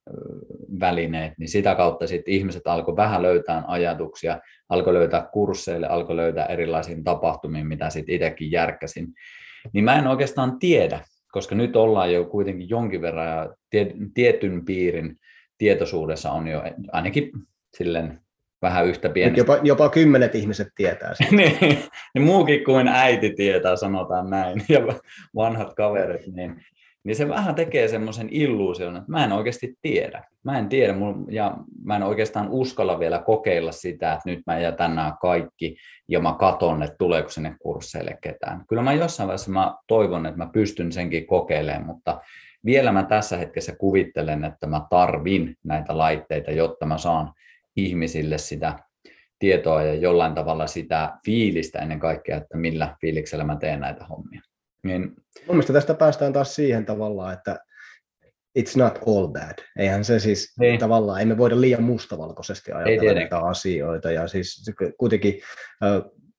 välineet, niin sitä kautta sitten ihmiset alkoi vähän löytää ajatuksia, alkoi löytää kursseille, alkoi löytää erilaisiin tapahtumiin, mitä sitten itsekin järkkäsin. Niin mä en oikeastaan tiedä, koska nyt ollaan jo kuitenkin jonkin verran ja tietyn piirin tietoisuudessa on jo ainakin silleen vähän yhtä pieni. Jopa, jopa kymmenet ihmiset tietää sen. niin, niin muukin kuin äiti tietää, sanotaan näin, ja vanhat kaverit, niin niin se vähän tekee semmoisen illuusion, että mä en oikeasti tiedä. Mä en tiedä ja mä en oikeastaan uskalla vielä kokeilla sitä, että nyt mä jätän nämä kaikki ja mä katon, että tuleeko sinne kursseille ketään. Kyllä mä jossain vaiheessa mä toivon, että mä pystyn senkin kokeilemaan, mutta vielä mä tässä hetkessä kuvittelen, että mä tarvin näitä laitteita, jotta mä saan ihmisille sitä tietoa ja jollain tavalla sitä fiilistä ennen kaikkea, että millä fiiliksellä mä teen näitä hommia. Niin... Mielestäni tästä päästään taas siihen tavallaan, että it's not all bad. Eihän se siis niin. tavallaan, emme voida liian mustavalkoisesti ajatella näitä asioita. Ja siis kuitenkin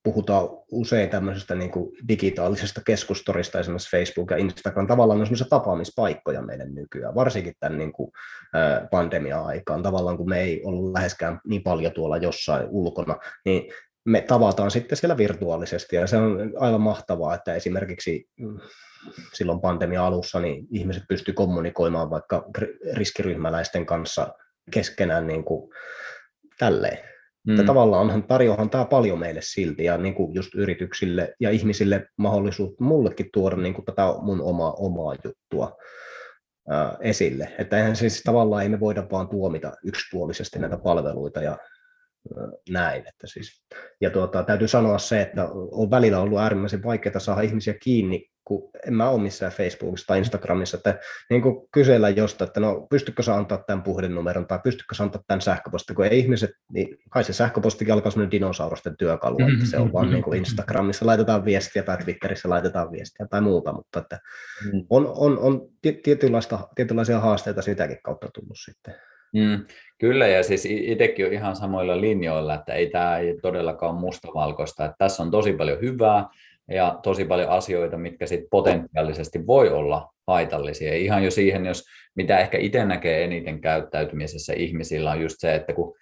puhutaan usein tämmöisestä niin kuin digitaalisesta keskustorista, esimerkiksi Facebook ja Instagram, tavallaan on semmoisia tapaamispaikkoja meidän nykyään, varsinkin tämän niin kuin, pandemia-aikaan, tavallaan kun me ei ollut läheskään niin paljon tuolla jossain ulkona, niin me tavataan sitten siellä virtuaalisesti, ja se on aivan mahtavaa, että esimerkiksi mm, silloin pandemia alussa niin ihmiset pystyivät kommunikoimaan vaikka riskiryhmäläisten kanssa keskenään niin kuin tälleen. Mm. Että tavallaan onhan, tarjoahan tämä paljon meille silti ja niin kuin just yrityksille ja ihmisille mahdollisuus mullekin tuoda niin kuin tätä mun omaa, omaa juttua ää, esille. Että eihän siis tavallaan ei me voida vaan tuomita yksipuolisesti näitä palveluita ja näin. Että siis, ja tuota, täytyy sanoa se, että on välillä ollut äärimmäisen vaikeaa saada ihmisiä kiinni, kun en mä ole missään Facebookissa tai Instagramissa, että niin kuin kysellä jostain, että no pystytkö sä antaa tämän puhelinnumeron tai pystytkö sä antaa tämän sähköpostin, kun ei ihmiset, niin kai se sähköpostikin alkaa sellainen dinosaurusten työkalu, että se on vaan niin kuin Instagramissa laitetaan viestiä tai Twitterissä laitetaan viestiä tai muuta, mutta että mm. on, on, on tietynlaista, tietynlaisia haasteita sitäkin kautta tullut sitten. Mm, kyllä, ja siis itsekin on ihan samoilla linjoilla, että ei tämä ei todellakaan mustavalkoista. Että tässä on tosi paljon hyvää ja tosi paljon asioita, mitkä sitten potentiaalisesti voi olla haitallisia. Ihan jo siihen, jos mitä ehkä itse näkee eniten käyttäytymisessä ihmisillä on just se, että kun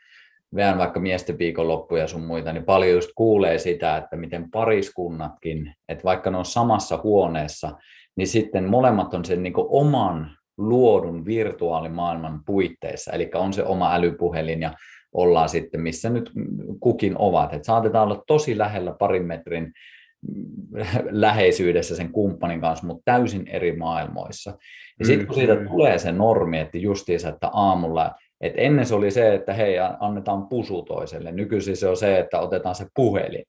veän vaikka miesten viikonloppuja sun muita, niin paljon just kuulee sitä, että miten pariskunnatkin, että vaikka ne on samassa huoneessa, niin sitten molemmat on sen niin oman luodun virtuaalimaailman puitteissa, eli on se oma älypuhelin ja ollaan sitten missä nyt kukin ovat. Et saatetaan olla tosi lähellä parin metrin läheisyydessä sen kumppanin kanssa, mutta täysin eri maailmoissa. Ja sitten kun siitä tulee se normi, että justiinsa, että aamulla, että ennen se oli se, että hei, annetaan pusu toiselle, nykyisin se on se, että otetaan se puhelin,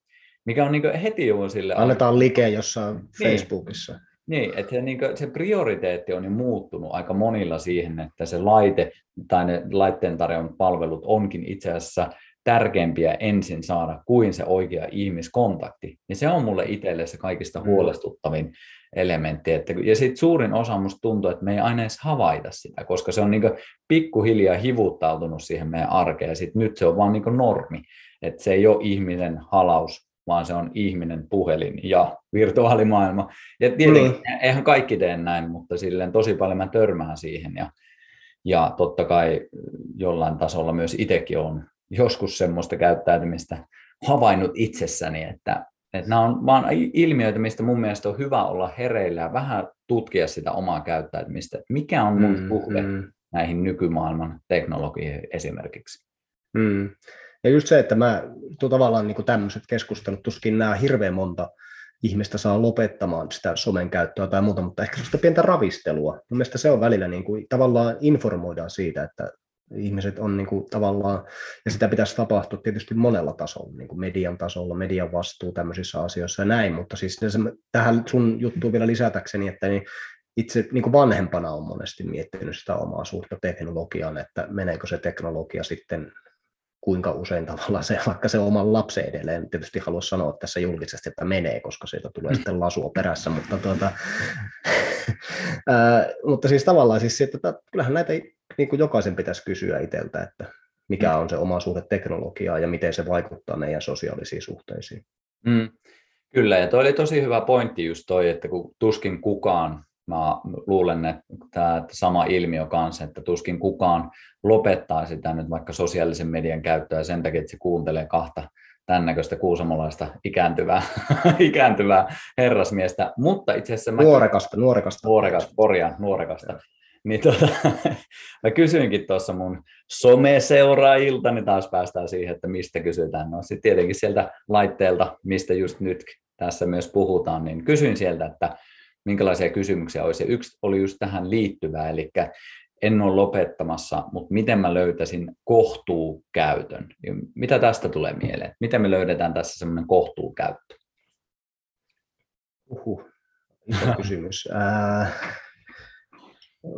mikä on niin heti jo sille... Annetaan like jossain niin. Facebookissa. Niin, että se, niin kuin, se prioriteetti on jo muuttunut aika monilla siihen, että se laite tai ne laitteen tarjoamat palvelut onkin itse asiassa tärkeämpiä ensin saada kuin se oikea ihmiskontakti. Ja se on mulle itselle se kaikista mm. huolestuttavin elementti. Että, ja sitten suurin osa musta tuntuu, että me ei aina edes havaita sitä, koska se on niin pikkuhiljaa hivuttautunut siihen meidän arkeen. Ja sit nyt se on vaan niin normi. Että se ei ole ihmisen halaus vaan se on ihminen, puhelin ja virtuaalimaailma. Ja tietenkin mm. eihän kaikki tee näin, mutta silleen tosi paljon mä törmään siihen ja, ja totta kai jollain tasolla myös itsekin on joskus semmoista käyttäytymistä havainnut itsessäni, että, että nämä on vaan ilmiöitä, mistä mun mielestä on hyvä olla hereillä ja vähän tutkia sitä omaa käyttäytymistä. Mikä on mun mm, suhde mm. näihin nykymaailman teknologioihin esimerkiksi? Mm. Ja just se, että mä tuo tavallaan niin tämmöiset keskustelut, tuskin nämä hirveän monta ihmistä saa lopettamaan sitä somen käyttöä tai muuta, mutta ehkä sellaista pientä ravistelua. Mun mielestä se on välillä niin kuin, tavallaan informoidaan siitä, että ihmiset on niin kuin, tavallaan, ja sitä pitäisi tapahtua tietysti monella tasolla, niin kuin median tasolla, median vastuu tämmöisissä asioissa ja näin, mutta siis tähän sun juttuun vielä lisätäkseni, että niin itse niin kuin vanhempana on monesti miettinyt sitä omaa suhta teknologiaan, että meneekö se teknologia sitten kuinka usein tavallaan se, vaikka se oman lapsen edelleen, tietysti halua sanoa tässä julkisesti, että menee, koska siitä tulee sitten lasua perässä, mutta, tuota, ää, mutta siis tavallaan siis, että kyllähän näitä niin kuin jokaisen pitäisi kysyä itseltä, että mikä on se oma suhde teknologiaa ja miten se vaikuttaa meidän sosiaalisiin suhteisiin. Mm, kyllä, ja toi oli tosi hyvä pointti just toi, että kun tuskin kukaan mä luulen, että tämä sama ilmiö kanssa, että tuskin kukaan lopettaa sitä nyt vaikka sosiaalisen median käyttöä sen takia, että se kuuntelee kahta tämän näköistä kuusamolaista ikääntyvää, ikääntyvää herrasmiestä, mutta itse asiassa... Mä... Nuorekasta, nuorekasta. Nuorekasta, korjaan, nuorekasta. Niin tota, mä kysyinkin tuossa mun someseuraajilta, niin taas päästään siihen, että mistä kysytään. No sitten tietenkin sieltä laitteelta, mistä just nyt tässä myös puhutaan, niin kysyin sieltä, että minkälaisia kysymyksiä olisi. Yksi oli just tähän liittyvää, eli en ole lopettamassa, mutta miten mä löytäisin kohtuukäytön? Mitä tästä tulee mieleen? Miten me löydetään tässä semmoinen kohtuukäyttö? Uhu, iso kysymys.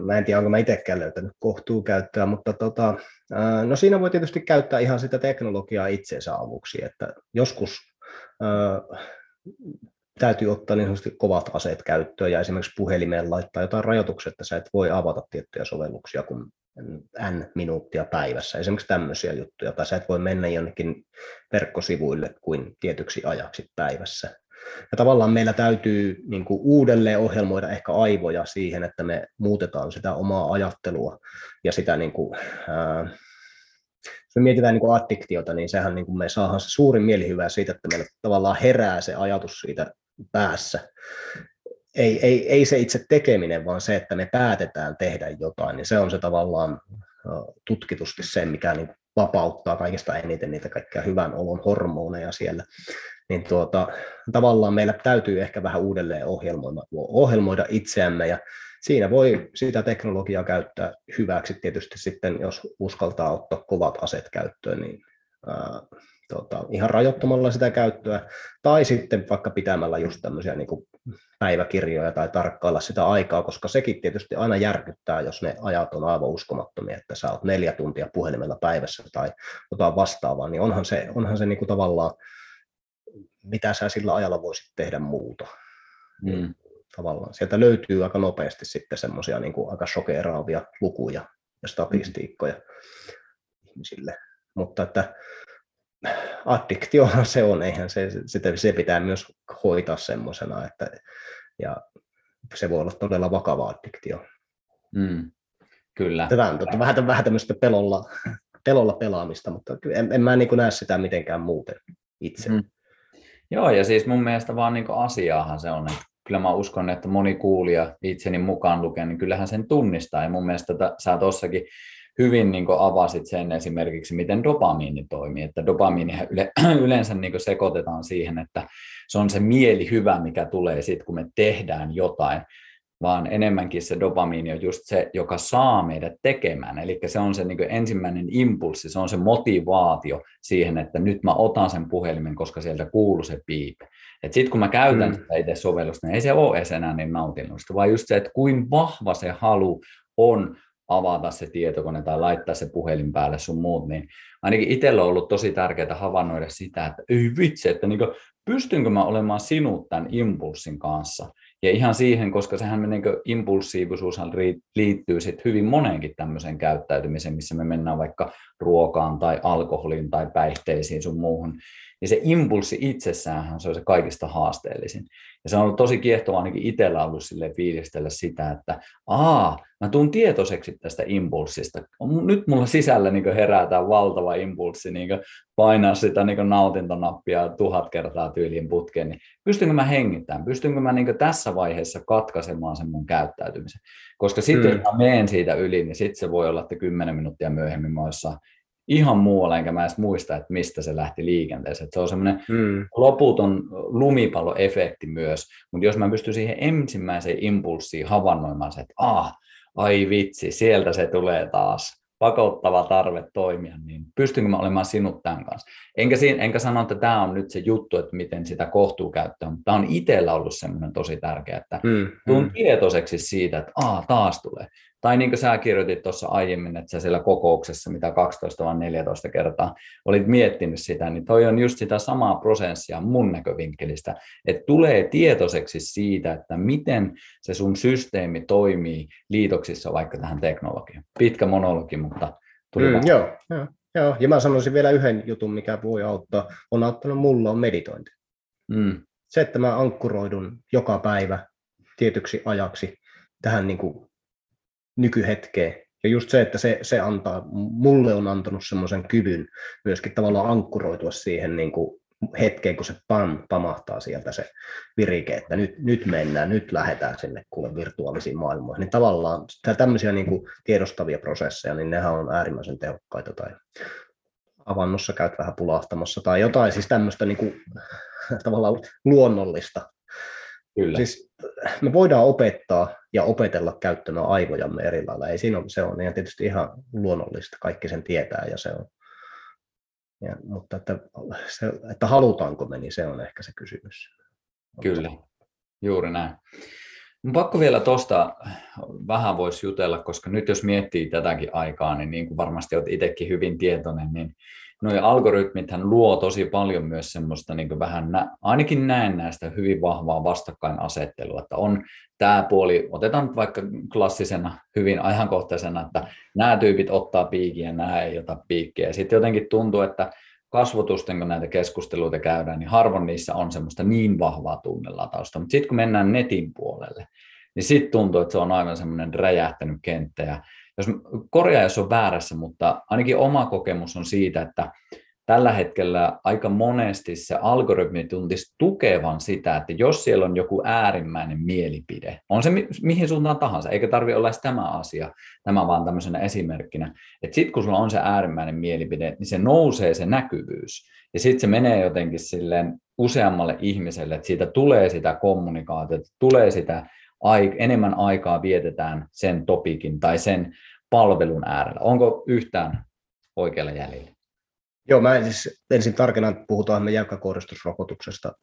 Mä en tiedä, onko mä itsekään löytänyt kohtuukäyttöä, mutta tota, no siinä voi tietysti käyttää ihan sitä teknologiaa itseensä avuksi, että joskus täytyy ottaa niin sanotusti kovat aseet käyttöön ja esimerkiksi puhelimeen laittaa jotain rajoituksia, että sä et voi avata tiettyjä sovelluksia kuin n minuuttia päivässä, esimerkiksi tämmöisiä juttuja, tai sä et voi mennä jonnekin verkkosivuille kuin tietyksi ajaksi päivässä. Ja tavallaan meillä täytyy niin kuin uudelleen ohjelmoida ehkä aivoja siihen, että me muutetaan sitä omaa ajattelua ja sitä, niin kuin, ää, jos me mietitään niin kuin addiktiota, niin sehän niin kuin me saadaan se suurin mielihyvä siitä, että meillä tavallaan herää se ajatus siitä päässä. Ei, ei, ei se itse tekeminen, vaan se, että me päätetään tehdä jotain, niin se on se tavallaan tutkitusti se, mikä niin vapauttaa kaikista eniten niitä kaikkia hyvän olon hormoneja siellä niin tuota, tavallaan meillä täytyy ehkä vähän uudelleen ohjelmoida, ohjelmoida itseämme ja siinä voi sitä teknologiaa käyttää hyväksi tietysti sitten, jos uskaltaa ottaa kovat aset käyttöön, niin tota, ihan rajoittamalla sitä käyttöä, tai sitten vaikka pitämällä just tämmöisiä niin päiväkirjoja tai tarkkailla sitä aikaa, koska sekin tietysti aina järkyttää, jos ne ajat on aivan uskomattomia, että sä oot neljä tuntia puhelimella päivässä tai jotain vastaavaa, niin onhan se, onhan se niin kuin tavallaan mitä sä sillä ajalla voisit tehdä muuta. Mm. Tavallaan. Sieltä löytyy aika nopeasti sitten semmoisia niin aika shokeraavia lukuja ja statistiikkoja mm. ihmisille. Mutta että addiktio se on, eihän se, sitä, se pitää myös hoitaa semmoisena, että ja se voi olla todella vakava addiktio. Mm, kyllä. Tämä on totta, vähän, vähän tämmöistä pelolla, pelolla pelaamista, mutta en, en mä niin näe sitä mitenkään muuten itse. Mm. Joo, ja siis mun mielestä vaan niin asiaahan se on, että kyllä mä uskon, että moni kuulija itseni mukaan lukee, niin kyllähän sen tunnistaa, ja mun mielestä t- sä tuossakin hyvin niin avasit sen esimerkiksi, miten dopamiini toimii, että dopamiini yle, yleensä niin sekoitetaan siihen, että se on se mieli hyvä, mikä tulee sitten, kun me tehdään jotain, vaan enemmänkin se dopamiini on just se, joka saa meidät tekemään. Eli se on se niin ensimmäinen impulssi, se on se motivaatio siihen, että nyt mä otan sen puhelimen, koska sieltä kuuluu se piip. Sitten kun mä käytän mm. sitä itse sovellusta, niin ei se ole edes enää niin nautinnollista, vaan just se, että kuin vahva se halu on avata se tietokone tai laittaa se puhelin päälle sun muut, niin ainakin itsellä on ollut tosi tärkeää havainnoida sitä, että ei vitsi, että niin kuin, pystynkö mä olemaan sinut tämän impulssin kanssa. Ja ihan siihen, koska sehän niin impulsiivisuus liittyy sit hyvin moneenkin tämmöiseen käyttäytymiseen, missä me mennään vaikka ruokaan tai alkoholiin tai päihteisiin sun muuhun, niin se impulssi itsessään se on se kaikista haasteellisin. Ja se on ollut tosi kiehtovaa ainakin itsellä ollut sille fiilistellä sitä, että aa, mä tuun tietoiseksi tästä impulssista. Nyt mulla sisällä niin herää tämä valtava impulssi niin painaa sitä niin nautintonappia tuhat kertaa tyyliin putkeen, niin pystynkö mä hengittämään, pystynkö mä niin tässä vaiheessa katkaisemaan sen mun käyttäytymisen. Koska sitten mm. jos mä menen siitä yli, niin sitten se voi olla, että kymmenen minuuttia myöhemmin mä jossain ihan muualla, enkä mä edes muista, että mistä se lähti liikenteeseen. se on semmoinen mm. loputon lumipalloefekti myös, mutta jos mä pystyn siihen ensimmäiseen impulssiin havainnoimaan se, että ah, ai vitsi, sieltä se tulee taas, pakottava tarve toimia, niin pystynkö mä olemaan sinut tämän kanssa. Enkä, siinä, enkä sano, että tämä on nyt se juttu, että miten sitä kohtuu käyttää, mutta tämä on itsellä ollut semmoinen tosi tärkeä, että mm, tuun mm. tietoiseksi siitä, että Aa, taas tulee. Tai niin kuin sä kirjoitit tuossa aiemmin, että sä siellä kokouksessa, mitä 12 vai 14 kertaa olit miettinyt sitä, niin toi on just sitä samaa prosessia mun näkövinkkelistä, että tulee tietoiseksi siitä, että miten se sun systeemi toimii liitoksissa vaikka tähän teknologiaan. Pitkä monologi, mutta tuli mm, joo, joo, joo, ja mä sanoisin vielä yhden jutun, mikä voi auttaa, on auttanut mulla on meditointi. Mm. Se, että mä ankkuroidun joka päivä tietyksi ajaksi tähän niin kuin nykyhetkeen. Ja just se, että se, se antaa, mulle on antanut semmoisen kyvyn myöskin tavallaan ankkuroitua siihen niin kuin hetkeen, kun se pam, pamahtaa sieltä se virike, että nyt, nyt mennään, nyt lähdetään sinne kuule virtuaalisiin maailmoihin. Niin tavallaan tämmöisiä niin kuin tiedostavia prosesseja, niin nehän on äärimmäisen tehokkaita tai avannossa käyt vähän pulahtamassa tai jotain siis tämmöistä niin kuin, tavallaan luonnollista Kyllä. Siis me voidaan opettaa ja opetella käyttämään aivojamme eri lailla. Ei siinä ole, se on ihan tietysti ihan luonnollista, kaikki sen tietää ja se on. Ja, mutta että, se, että halutaanko me, niin se on ehkä se kysymys. Kyllä, juuri näin. Pakko vielä tuosta vähän voisi jutella, koska nyt jos miettii tätäkin aikaa, niin niin kuin varmasti olet itsekin hyvin tietoinen, niin nuo algoritmithän luo tosi paljon myös semmoista niin vähän, ainakin näen näistä hyvin vahvaa vastakkainasettelua, että on tämä puoli, otetaan nyt vaikka klassisena, hyvin ajankohtaisena, että nämä tyypit ottaa piikiä nämä ei ota piikkiä. Sitten jotenkin tuntuu, että kasvotusten, kun näitä keskusteluita käydään, niin harvoin niissä on semmoista niin vahvaa tunnelatausta. Mutta sitten kun mennään netin puolelle, niin sitten tuntuu, että se on aivan semmoinen räjähtänyt kenttä. Ja jos, korjaa, jos on väärässä, mutta ainakin oma kokemus on siitä, että tällä hetkellä aika monesti se algoritmi tuntisi tukevan sitä, että jos siellä on joku äärimmäinen mielipide, on se mi- mihin suuntaan tahansa, eikä tarvi olla edes tämä asia, tämä vaan tämmöisenä esimerkkinä, että sitten kun sulla on se äärimmäinen mielipide, niin se nousee se näkyvyys, ja sitten se menee jotenkin silleen useammalle ihmiselle, että siitä tulee sitä kommunikaatiota, tulee sitä enemmän aikaa vietetään sen topikin tai sen palvelun äärellä. Onko yhtään oikealla jäljellä? Joo, mä siis ensin tarkennan, puhutaan me jäykkäkouristusrokotuksesta.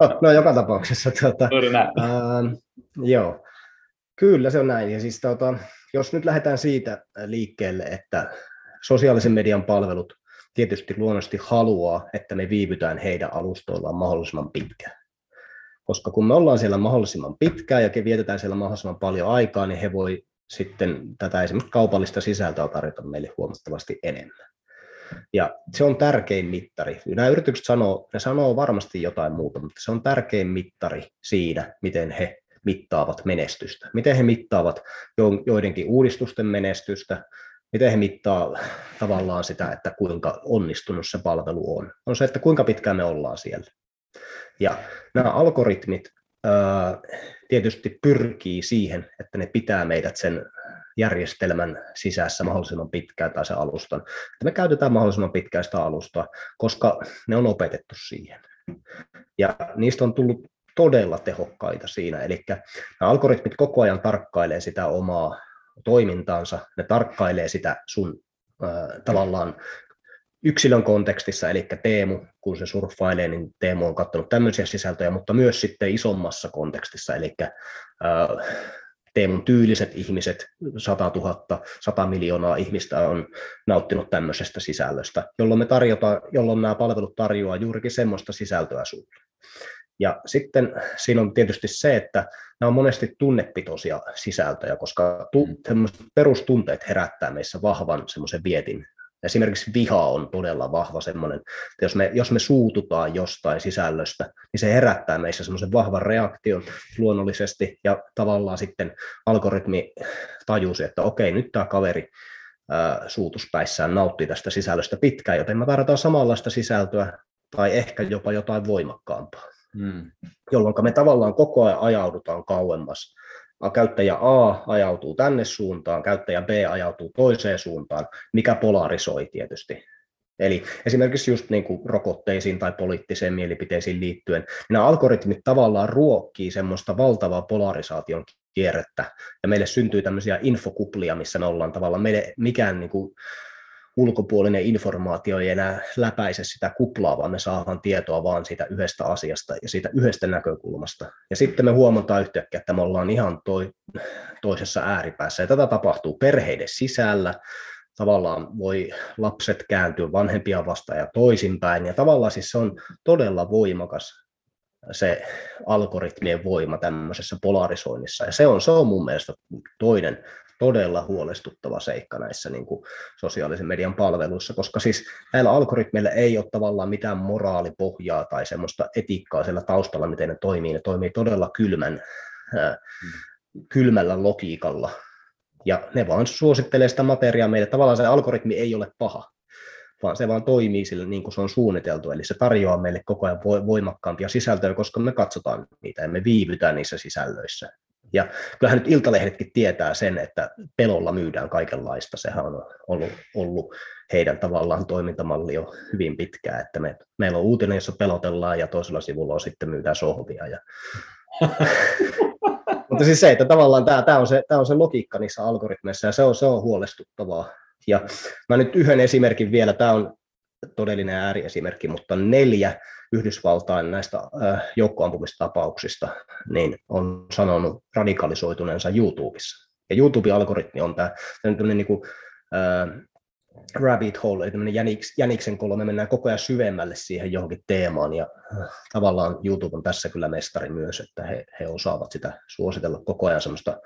no, no, joka tapauksessa. Tuota, äh, joo, kyllä se on näin. Ja siis, tuota, jos nyt lähdetään siitä liikkeelle, että sosiaalisen median palvelut tietysti luonnollisesti haluaa, että me viivytään heidän alustoillaan mahdollisimman pitkään. Koska kun me ollaan siellä mahdollisimman pitkään ja vietetään siellä mahdollisimman paljon aikaa, niin he voi sitten tätä esimerkiksi kaupallista sisältöä tarjota meille huomattavasti enemmän. Ja se on tärkein mittari. Nämä yritykset sanoo, ne sanoo varmasti jotain muuta, mutta se on tärkein mittari siinä, miten he mittaavat menestystä. Miten he mittaavat joidenkin uudistusten menestystä, miten he mittaa tavallaan sitä, että kuinka onnistunut se palvelu on. On se, että kuinka pitkään me ollaan siellä. Ja nämä algoritmit tietysti pyrkii siihen, että ne pitää meidät sen järjestelmän sisässä mahdollisimman pitkään tai se alustan. Että me käytetään mahdollisimman pitkään sitä alustaa, koska ne on opetettu siihen. Ja niistä on tullut todella tehokkaita siinä. Eli nämä algoritmit koko ajan tarkkailee sitä omaa toimintaansa, ne tarkkailee sitä sun äh, tavallaan yksilön kontekstissa, eli Teemu, kun se surffailee, niin Teemu on katsonut tämmöisiä sisältöjä, mutta myös sitten isommassa kontekstissa, eli äh, Teemun tyyliset ihmiset, 100 000, 100 miljoonaa ihmistä on nauttinut tämmöisestä sisällöstä, jolloin, me tarjota, jolloin nämä palvelut tarjoaa juurikin semmoista sisältöä sulle. Ja sitten siinä on tietysti se, että nämä on monesti tunnepitoisia sisältöjä, koska tu, mm. perustunteet herättää meissä vahvan semmoisen vietin Esimerkiksi viha on todella vahva semmoinen, että jos me, jos me suututaan jostain sisällöstä, niin se herättää meissä semmoisen vahvan reaktion luonnollisesti, ja tavallaan sitten algoritmi tajusi, että okei, nyt tämä kaveri ää, suutuspäissään nauttii tästä sisällöstä pitkään, joten me tarvitaan samanlaista sisältöä, tai ehkä jopa jotain voimakkaampaa. Hmm. Jolloin me tavallaan koko ajan ajaudutaan kauemmas käyttäjä A ajautuu tänne suuntaan, käyttäjä B ajautuu toiseen suuntaan, mikä polarisoi tietysti. Eli esimerkiksi just niin kuin rokotteisiin tai poliittiseen mielipiteisiin liittyen, nämä algoritmit tavallaan ruokkii semmoista valtavaa polarisaation kierrettä, ja meille syntyy tämmöisiä infokuplia, missä me ollaan tavallaan, meille mikään niin kuin ulkopuolinen informaatio ei enää läpäise sitä kuplaa, vaan me saadaan tietoa vaan siitä yhdestä asiasta ja siitä yhdestä näkökulmasta. Ja sitten me huomataan yhtäkkiä, että me ollaan ihan toi, toisessa ääripäässä. Ja tätä tapahtuu perheiden sisällä. Tavallaan voi lapset kääntyä vanhempia vastaan ja toisinpäin. Ja tavallaan siis se on todella voimakas se algoritmien voima tämmöisessä polarisoinnissa. Ja se on, se on mun mielestä toinen todella huolestuttava seikka näissä niin kuin sosiaalisen median palveluissa, koska siis näillä algoritmeilla ei ole tavallaan mitään moraalipohjaa tai semmoista etiikkaa siellä taustalla, miten ne toimii. Ne toimii todella kylmän, äh, kylmällä logiikalla. Ja ne vaan suosittelee sitä materiaa meille. Tavallaan se algoritmi ei ole paha, vaan se vaan toimii sille niin kuin se on suunniteltu. Eli se tarjoaa meille koko ajan voimakkaampia sisältöjä, koska me katsotaan niitä ja me viivytään niissä sisällöissä. Ja kyllähän nyt iltalehdetkin tietää sen, että pelolla myydään kaikenlaista. Sehän on ollut, ollut heidän tavallaan toimintamalli jo hyvin pitkään, että me, meillä on uutinen, jossa pelotellaan ja toisella sivulla on sitten myydään sohvia. Ja... Mutta siis se, että tavallaan tämä, tämä, on se, tämä on se logiikka niissä algoritmeissa ja se on, se on huolestuttavaa. Ja mä nyt yhden esimerkin vielä, tämä on todellinen ääriesimerkki, mutta neljä Yhdysvaltain näistä joukkoampumistapauksista, niin on sanonut radikalisoituneensa YouTubessa. Ja YouTube-algoritmi on tämä tämmöinen niin kuin, rabbit hole, eli jäniks, jäniksen kolo, me mennään koko ajan syvemmälle siihen johonkin teemaan, ja äh, tavallaan YouTube on tässä kyllä mestari myös, että he, he osaavat sitä suositella koko ajan semmoista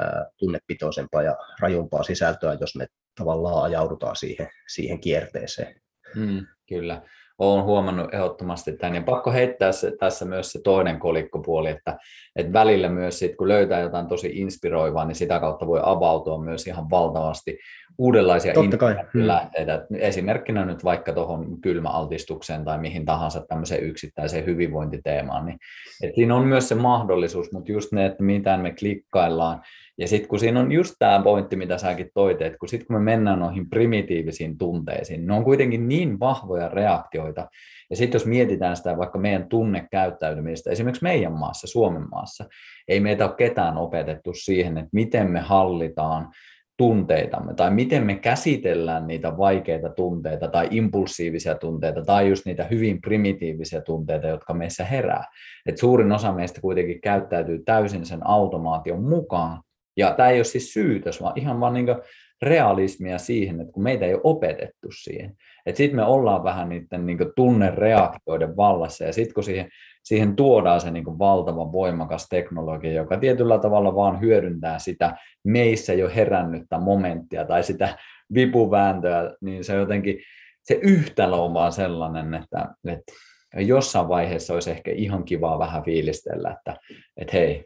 äh, tunnepitoisempaa ja rajumpaa sisältöä, jos me tavallaan ajaudutaan siihen, siihen kierteeseen. Hmm, kyllä olen huomannut ehdottomasti tämän. Ja pakko heittää se, tässä myös se toinen kolikkopuoli, että, että välillä myös sit, kun löytää jotain tosi inspiroivaa, niin sitä kautta voi avautua myös ihan valtavasti uudenlaisia hmm. lähteitä. Esimerkkinä nyt vaikka tuohon kylmäaltistukseen tai mihin tahansa tämmöiseen yksittäiseen hyvinvointiteemaan. Niin, että siinä on myös se mahdollisuus, mutta just ne, että mitä me klikkaillaan, ja sitten kun siinä on just tämä pointti, mitä säkin toit, että kun sitten kun me mennään noihin primitiivisiin tunteisiin, ne on kuitenkin niin vahvoja reaktioita, ja sitten jos mietitään sitä vaikka meidän tunnekäyttäytymistä, esimerkiksi meidän maassa, Suomen maassa, ei meitä ole ketään opetettu siihen, että miten me hallitaan tunteitamme tai miten me käsitellään niitä vaikeita tunteita tai impulsiivisia tunteita tai just niitä hyvin primitiivisiä tunteita, jotka meissä herää. Et suurin osa meistä kuitenkin käyttäytyy täysin sen automaation mukaan ja tämä ei ole siis syytös, vaan ihan vaan niin realismia siihen, että kun meitä ei ole opetettu siihen. Että sitten me ollaan vähän niiden niin tunnereaktioiden vallassa ja sitten kun siihen, siihen tuodaan se niin valtava voimakas teknologia, joka tietyllä tavalla vaan hyödyntää sitä meissä jo herännyttä momenttia tai sitä vipuvääntöä, niin se jotenkin se yhtälö on vaan sellainen, että, että jossain vaiheessa olisi ehkä ihan kivaa vähän fiilistellä, että, että hei,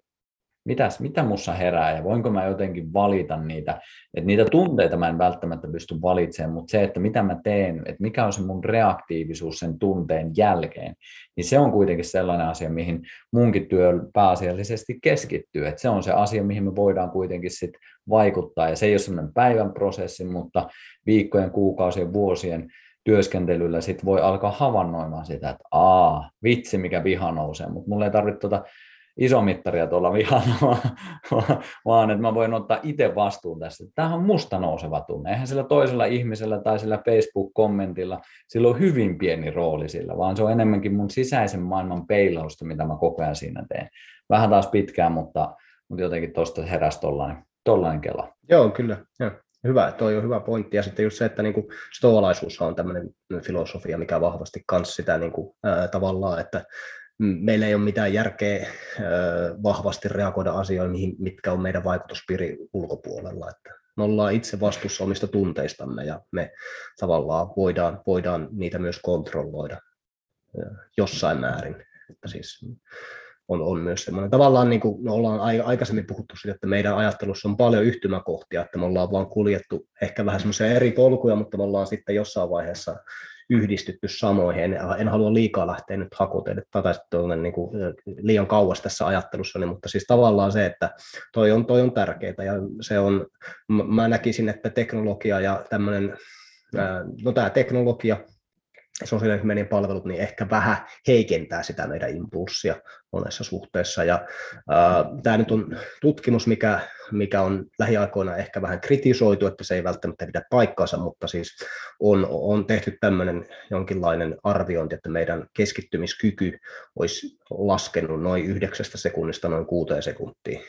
mitäs, mitä mussa herää ja voinko mä jotenkin valita niitä, että niitä tunteita mä en välttämättä pysty valitsemaan, mutta se, että mitä mä teen, että mikä on se mun reaktiivisuus sen tunteen jälkeen, niin se on kuitenkin sellainen asia, mihin munkin työ pääasiallisesti keskittyy, että se on se asia, mihin me voidaan kuitenkin sit vaikuttaa. Ja se ei ole semmoinen päivän prosessi, mutta viikkojen, kuukausien, vuosien työskentelyllä sit voi alkaa havainnoimaan sitä, että aa, vitsi mikä viha nousee, mutta mulla ei tarvitse tuota isomittaria tuolla vihana, vaan että mä voin ottaa itse vastuun tässä. Tämähän on musta nouseva tunne. Eihän sillä toisella ihmisellä tai sillä Facebook-kommentilla, sillä on hyvin pieni rooli sillä, vaan se on enemmänkin mun sisäisen maailman peilausta, mitä mä koko ajan siinä teen. Vähän taas pitkään, mutta, mutta jotenkin tuosta heräsi tollainen, tollainen kela. Joo, kyllä. Joo. Hyvä, toi on hyvä pointti. Ja sitten just se, että niinku stoalaisuus on tämmöinen filosofia, mikä vahvasti kans sitä niinku, ää, tavallaan, että meillä ei ole mitään järkeä vahvasti reagoida asioihin, mitkä on meidän vaikutuspiiri ulkopuolella. Että me ollaan itse vastuussa omista tunteistamme ja me tavallaan voidaan, voidaan niitä myös kontrolloida jossain määrin. Että siis on, on myös semmoinen, tavallaan niin kuin me ollaan aikaisemmin puhuttu siitä, että meidän ajattelussa on paljon yhtymäkohtia, että me ollaan vaan kuljettu ehkä vähän semmoisia eri polkuja, mutta me ollaan sitten jossain vaiheessa yhdistytty samoihin. En, en halua liikaa lähteä nyt hakuteille takaisin tuonne niin kuin liian kauas tässä ajattelussa, mutta siis tavallaan se, että toi on, toi on tärkeää ja se on, mä näkisin, että teknologia ja tämmöinen, no tämä teknologia sosiaalisen palvelut niin ehkä vähän heikentää sitä meidän impulssia monessa suhteessa. Ja äh, tämä nyt on tutkimus, mikä, mikä on lähiaikoina ehkä vähän kritisoitu, että se ei välttämättä pidä paikkaansa, mutta siis on, on tehty tämmöinen jonkinlainen arviointi, että meidän keskittymiskyky olisi laskenut noin yhdeksästä sekunnista noin kuuteen sekuntiin.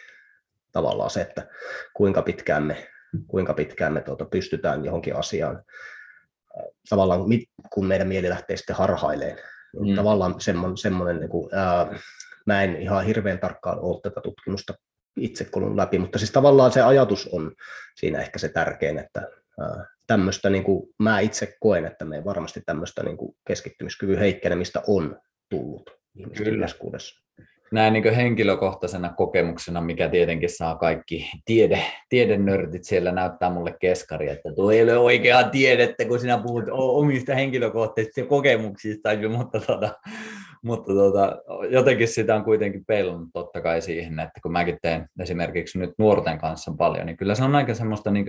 Tavallaan se, että kuinka pitkään me, kuinka pitkään me tuota, pystytään johonkin asiaan tavallaan kun meidän mieli lähtee sitten harhaileen, niin mm. tavallaan semmoinen, semmoinen niin kuin, ää, mä en ihan hirveän tarkkaan ole tätä tutkimusta itse kulun läpi, mutta siis tavallaan se ajatus on siinä ehkä se tärkein, että ää, tämmöistä niin kuin, mä itse koen, että me varmasti tämmöistä niin kuin keskittymiskyvyn heikkenemistä on tullut ihmisten keskuudessa näin niin henkilökohtaisena kokemuksena, mikä tietenkin saa kaikki tiede, tiedenörtit siellä näyttää mulle keskari, että tuo ei ole oikeaa tiedettä, kun sinä puhut omista henkilökohtaisista kokemuksista, mutta, tuota, mutta tuota, jotenkin sitä on kuitenkin peilannut totta kai siihen, että kun mäkin teen esimerkiksi nyt nuorten kanssa paljon, niin kyllä se on aika semmoista niin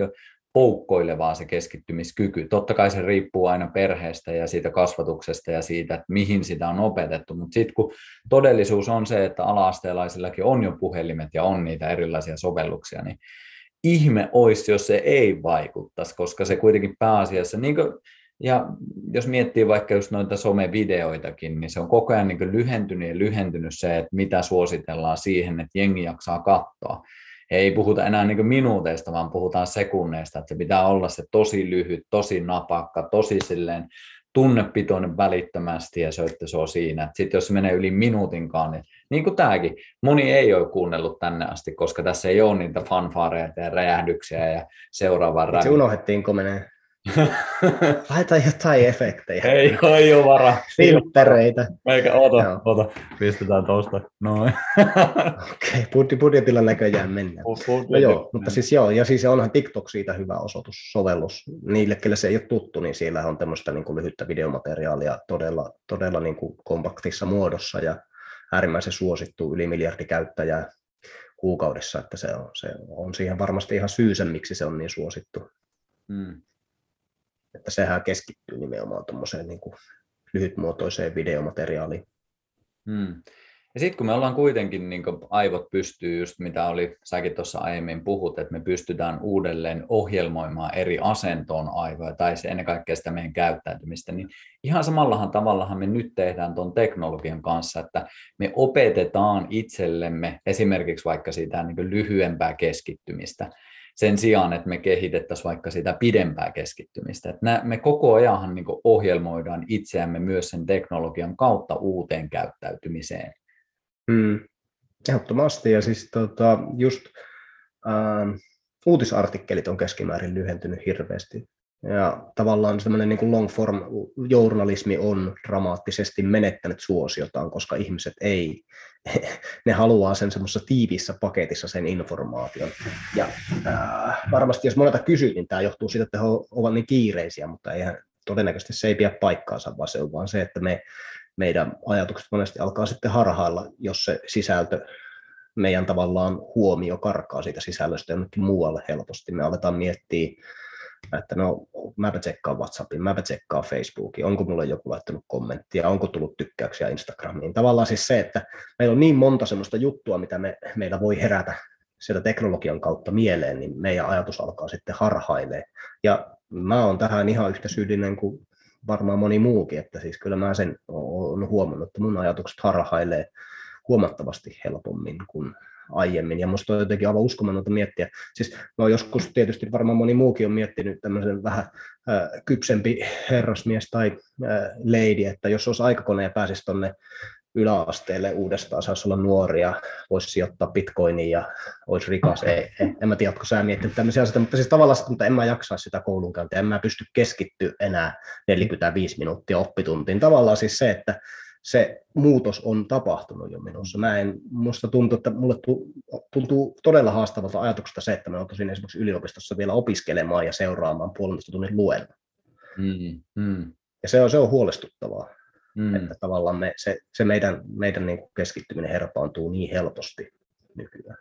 poukkoilevaa se keskittymiskyky. Totta kai se riippuu aina perheestä ja siitä kasvatuksesta ja siitä, että mihin sitä on opetettu, mutta sitten kun todellisuus on se, että ala-asteelaisillakin on jo puhelimet ja on niitä erilaisia sovelluksia, niin ihme olisi, jos se ei vaikuttaisi, koska se kuitenkin pääasiassa, niin kuin ja jos miettii vaikka just noita somevideoitakin, niin se on koko ajan niin lyhentynyt ja lyhentynyt se, että mitä suositellaan siihen, että jengi jaksaa katsoa. Ei puhuta enää niin minuuteista, vaan puhutaan sekunneista, että se pitää olla se tosi lyhyt, tosi napakka, tosi silleen tunnepitoinen välittömästi ja se, että se on siinä. Sitten jos se menee yli minuutinkaan, niin niin kuin tämäkin, moni ei ole kuunnellut tänne asti, koska tässä ei ole niitä fanfaareja ja räjähdyksiä ja seuraava räjähdys. Se unohdettiinko menee? Laita jotain efektejä. Ei, ei ole vara. Filttereitä. Eikä, ota, Joo. ota. Pistetään tuosta. Noin. Okei, okay, budjetilla näköjään mennään. No joo, mutta siis joo, ja siis onhan TikTok siitä hyvä osoitus, sovellus. Niille, kelle se ei ole tuttu, niin siellä on tämmöistä niin kuin lyhyttä videomateriaalia todella, todella niin kuin kompaktissa muodossa ja äärimmäisen suosittu yli miljardi käyttäjää kuukaudessa, että se on, se on siihen varmasti ihan syysä, miksi se on niin suosittu. Hmm. Että sehän keskittyy nimenomaan tuommoiseen niin kuin lyhytmuotoiseen videomateriaaliin. Hmm. Ja sitten kun me ollaan kuitenkin, niin aivot pystyy just mitä oli, säkin tuossa aiemmin puhut, että me pystytään uudelleen ohjelmoimaan eri asentoon aivoja tai se ennen kaikkea sitä meidän käyttäytymistä, niin ihan samallahan tavallahan me nyt tehdään tuon teknologian kanssa, että me opetetaan itsellemme esimerkiksi vaikka sitä niin lyhyempää keskittymistä sen sijaan, että me kehitettäisiin vaikka sitä pidempää keskittymistä. Että me koko ajan niin ohjelmoidaan itseämme myös sen teknologian kautta uuteen käyttäytymiseen. Mm, ehdottomasti, ja siis tota, just ää, uutisartikkelit on keskimäärin lyhentynyt hirveästi. Ja tavallaan semmoinen niin long form journalismi on dramaattisesti menettänyt suosiotaan, koska ihmiset ei, ne haluaa sen semmoisessa tiiviissä paketissa sen informaation. Ja ää, varmasti jos monelta kysyt, niin tämä johtuu siitä, että he ovat niin kiireisiä, mutta eihän todennäköisesti se ei pidä paikkaansa, vaan se on vaan se, että me meidän ajatukset monesti alkaa sitten harhailla, jos se sisältö, meidän tavallaan huomio karkaa siitä sisällöstä jonnekin muualle helposti. Me aletaan miettiä, että no mäpä tsekkaan WhatsAppin, mäpä tsekkaan Facebookin, onko mulle joku laittanut kommenttia, onko tullut tykkäyksiä Instagramiin. Tavallaan siis se, että meillä on niin monta semmoista juttua, mitä me, meillä voi herätä sieltä teknologian kautta mieleen, niin meidän ajatus alkaa sitten harhailee. Ja mä oon tähän ihan yhtä syyllinen kuin varmaan moni muukin, että siis kyllä mä sen olen huomannut, että mun ajatukset harhailee huomattavasti helpommin kuin aiemmin. Ja musta on jotenkin aivan uskomatonta miettiä. Siis no joskus tietysti varmaan moni muukin on miettinyt tämmöisen vähän äh, kypsempi herrasmies tai äh, lady, että jos olisi aikakone ja pääsisi tuonne yläasteelle uudestaan, saisi olla nuoria, voisi sijoittaa bitcoiniin ja olisi rikas. Ei, ei, en mä tiedä, onko sä miettinyt tämmöisiä asioita, mutta siis tavallaan, mutta en mä jaksaa sitä koulunkäyntiä, en mä pysty keskittyä enää 45 minuuttia oppituntiin. Tavallaan siis se, että se muutos on tapahtunut jo minussa. Mä en, musta tuntuu, että mulle tuntuu todella haastavalta ajatuksesta se, että mä olisin esimerkiksi yliopistossa vielä opiskelemaan ja seuraamaan puolentoista tunnin. Mm, mm. Ja se on, se on huolestuttavaa. Mm. Että tavallaan me, se, se meidän, meidän niin kuin keskittyminen herpaantuu niin helposti nykyään.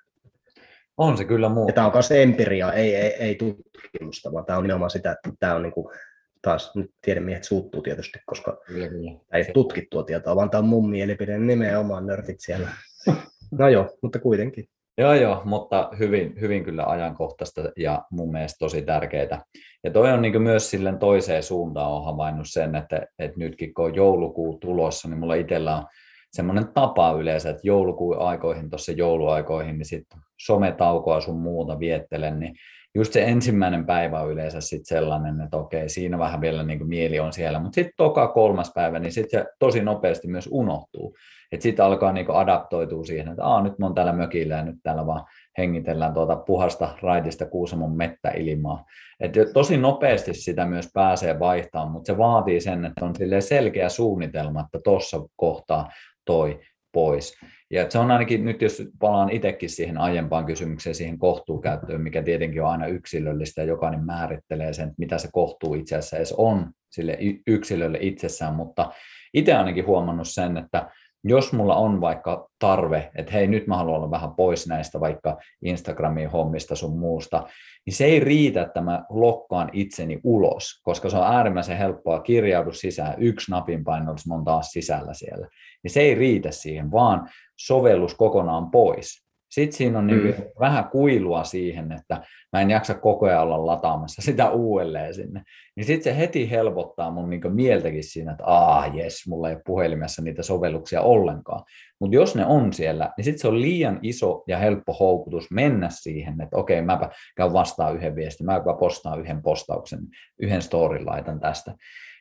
On se kyllä muu. Ja tämä on myös empiria, ei, ei, ei tutkimusta, vaan tämä on nimenomaan sitä, että tämä on niin kuin, taas nyt tiedemiehet suuttuu tietysti, koska kyllä. ei ole tutkittua tietoa, vaan tämä on mun mielipide nimenomaan nörtit siellä. No joo, mutta kuitenkin. Joo, joo, mutta hyvin, hyvin kyllä ajankohtaista ja mun mielestä tosi tärkeää. Ja toi on niin myös silleen toiseen suuntaan on havainnut sen, että, että nytkin kun on joulukuu tulossa, niin mulla itsellä on semmoinen tapa yleensä, että joulukuun aikoihin, tuossa jouluaikoihin, niin sitten sometaukoa sun muuta viettelen, niin just se ensimmäinen päivä on yleensä sit sellainen, että okei, siinä vähän vielä niin mieli on siellä, mutta sitten toka kolmas päivä, niin sitten se tosi nopeasti myös unohtuu. Että sitten alkaa niin adaptoitua siihen, että Aa, nyt mä oon täällä mökillä ja nyt täällä vaan hengitellään tuota puhasta raitista Kuusamon mettä ilmaa. Et tosi nopeasti sitä myös pääsee vaihtamaan, mutta se vaatii sen, että on selkeä suunnitelma, että tuossa kohtaa toi pois. Ja se on ainakin nyt, jos palaan itsekin siihen aiempaan kysymykseen, siihen kohtuukäyttöön, mikä tietenkin on aina yksilöllistä ja jokainen määrittelee sen, mitä se kohtuu itse asiassa edes on sille yksilölle itsessään, mutta itse ainakin huomannut sen, että jos mulla on vaikka tarve, että hei nyt mä haluan olla vähän pois näistä vaikka Instagramin hommista sun muusta, niin se ei riitä, että mä lokkaan itseni ulos, koska se on äärimmäisen helppoa kirjaudu sisään, yksi napin painallus, mä taas sisällä siellä. Niin se ei riitä siihen, vaan sovellus kokonaan pois. Sitten siinä on niin mm. vähän kuilua siihen, että mä en jaksa koko ajan olla lataamassa sitä uudelleen sinne. Niin sitten se heti helpottaa mun niin mieltäkin siinä, että aah jes, mulla ei ole puhelimessa niitä sovelluksia ollenkaan. Mutta jos ne on siellä, niin sitten se on liian iso ja helppo houkutus mennä siihen, että okei, mäpä käyn vastaan yhden viestin, mäpä postaan yhden postauksen, yhden storin laitan tästä.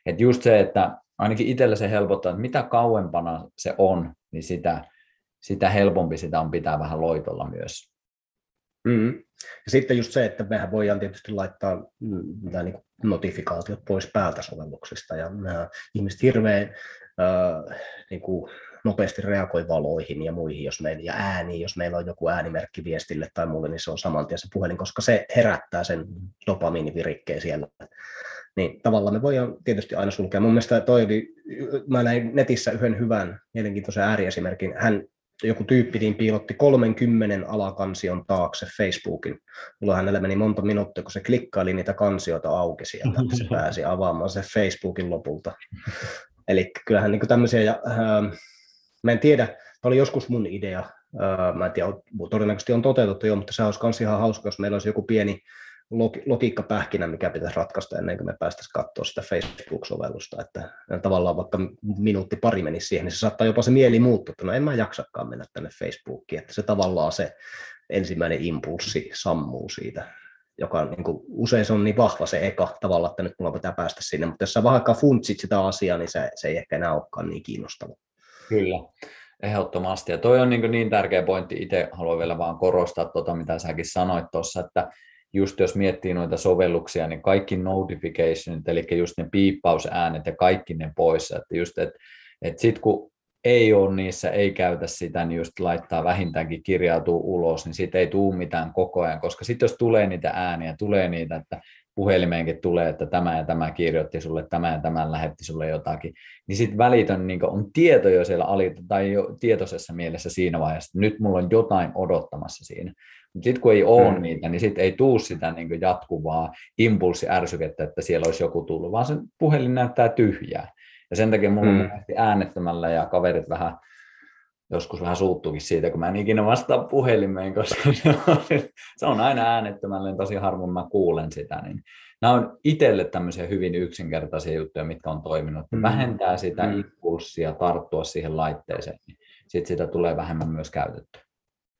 Että just se, että ainakin itsellä se helpottaa, että mitä kauempana se on, niin sitä, sitä helpompi sitä on pitää vähän loitolla myös. Mm. Ja sitten just se, että mehän voidaan tietysti laittaa nämä niin notifikaatiot pois päältä sovelluksista, ja nämä ihmiset hirveän äh, niin kuin nopeasti reagoi valoihin ja muihin, jos meillä, ja ääniin, jos meillä on joku äänimerkki viestille tai mulle, niin se on saman tien se puhelin, koska se herättää sen dopamiinivirikkeen siellä. Niin tavallaan me voidaan tietysti aina sulkea. Mun mielestä toi oli, mä näin netissä yhden hyvän mielenkiintoisen ääriesimerkin. Hän joku tyyppi niin piilotti 30 alakansion taakse Facebookin. Mulla hänellä meni monta minuuttia, kun se klikkaili niitä kansioita auki sieltä, se pääsi avaamaan se Facebookin lopulta. Eli kyllähän niin tämmöisiä, ja, äh, mä en tiedä, tämä oli joskus mun idea, äh, mä en tiedä, todennäköisesti on toteutettu jo, mutta se olisi myös ihan hauska, jos meillä olisi joku pieni logiikkapähkinä, mikä pitäisi ratkaista ennen kuin me päästäisiin katsoa sitä Facebook-sovellusta, että tavallaan vaikka minuutti pari menisi siihen, niin se saattaa jopa se mieli muuttua, että no en mä jaksakaan mennä tänne Facebookiin, että se tavallaan se ensimmäinen impulssi sammuu siitä, joka niin kuin, usein se on niin vahva se eka tavalla, että nyt mulla pitää päästä sinne, mutta jos sä vähän aikaa funtsit sitä asiaa, niin se, se ei ehkä enää olekaan niin kiinnostava. Kyllä, ehdottomasti. Ja toi on niin, niin tärkeä pointti. Itse haluan vielä vaan korostaa tuota, mitä säkin sanoit tuossa, että just jos miettii noita sovelluksia, niin kaikki notificationit, eli just ne piippausäänet ja kaikki ne pois, että just, että et sitten kun ei ole niissä, ei käytä sitä, niin just laittaa vähintäänkin kirjautuu ulos, niin siitä ei tule mitään koko ajan, koska sitten jos tulee niitä ääniä, tulee niitä, että puhelimeenkin tulee, että tämä ja tämä kirjoitti sulle, tämä ja tämä lähetti sulle jotakin, niin sitten välitön niin on tieto jo siellä alita, tai jo tietoisessa mielessä siinä vaiheessa, että nyt mulla on jotain odottamassa siinä. Sitten kun ei ole mm. niitä, niin sitten ei tuu sitä niin jatkuvaa impulssiärsykettä, että siellä olisi joku tullut, vaan se puhelin näyttää tyhjää. Ja sen takia mulla mm. on äänettämällä ja kaverit vähän joskus vähän suuttuukin siitä, kun mä en ikinä vastaa puhelimeen, koska se on aina äänettömällä, niin tosi harvoin mä kuulen sitä. Niin nämä on itselle tämmöisiä hyvin yksinkertaisia juttuja, mitkä on toiminut. Mm. Vähentää sitä mm. impulssia tarttua siihen laitteeseen, niin sitten sitä tulee vähemmän myös käytetty.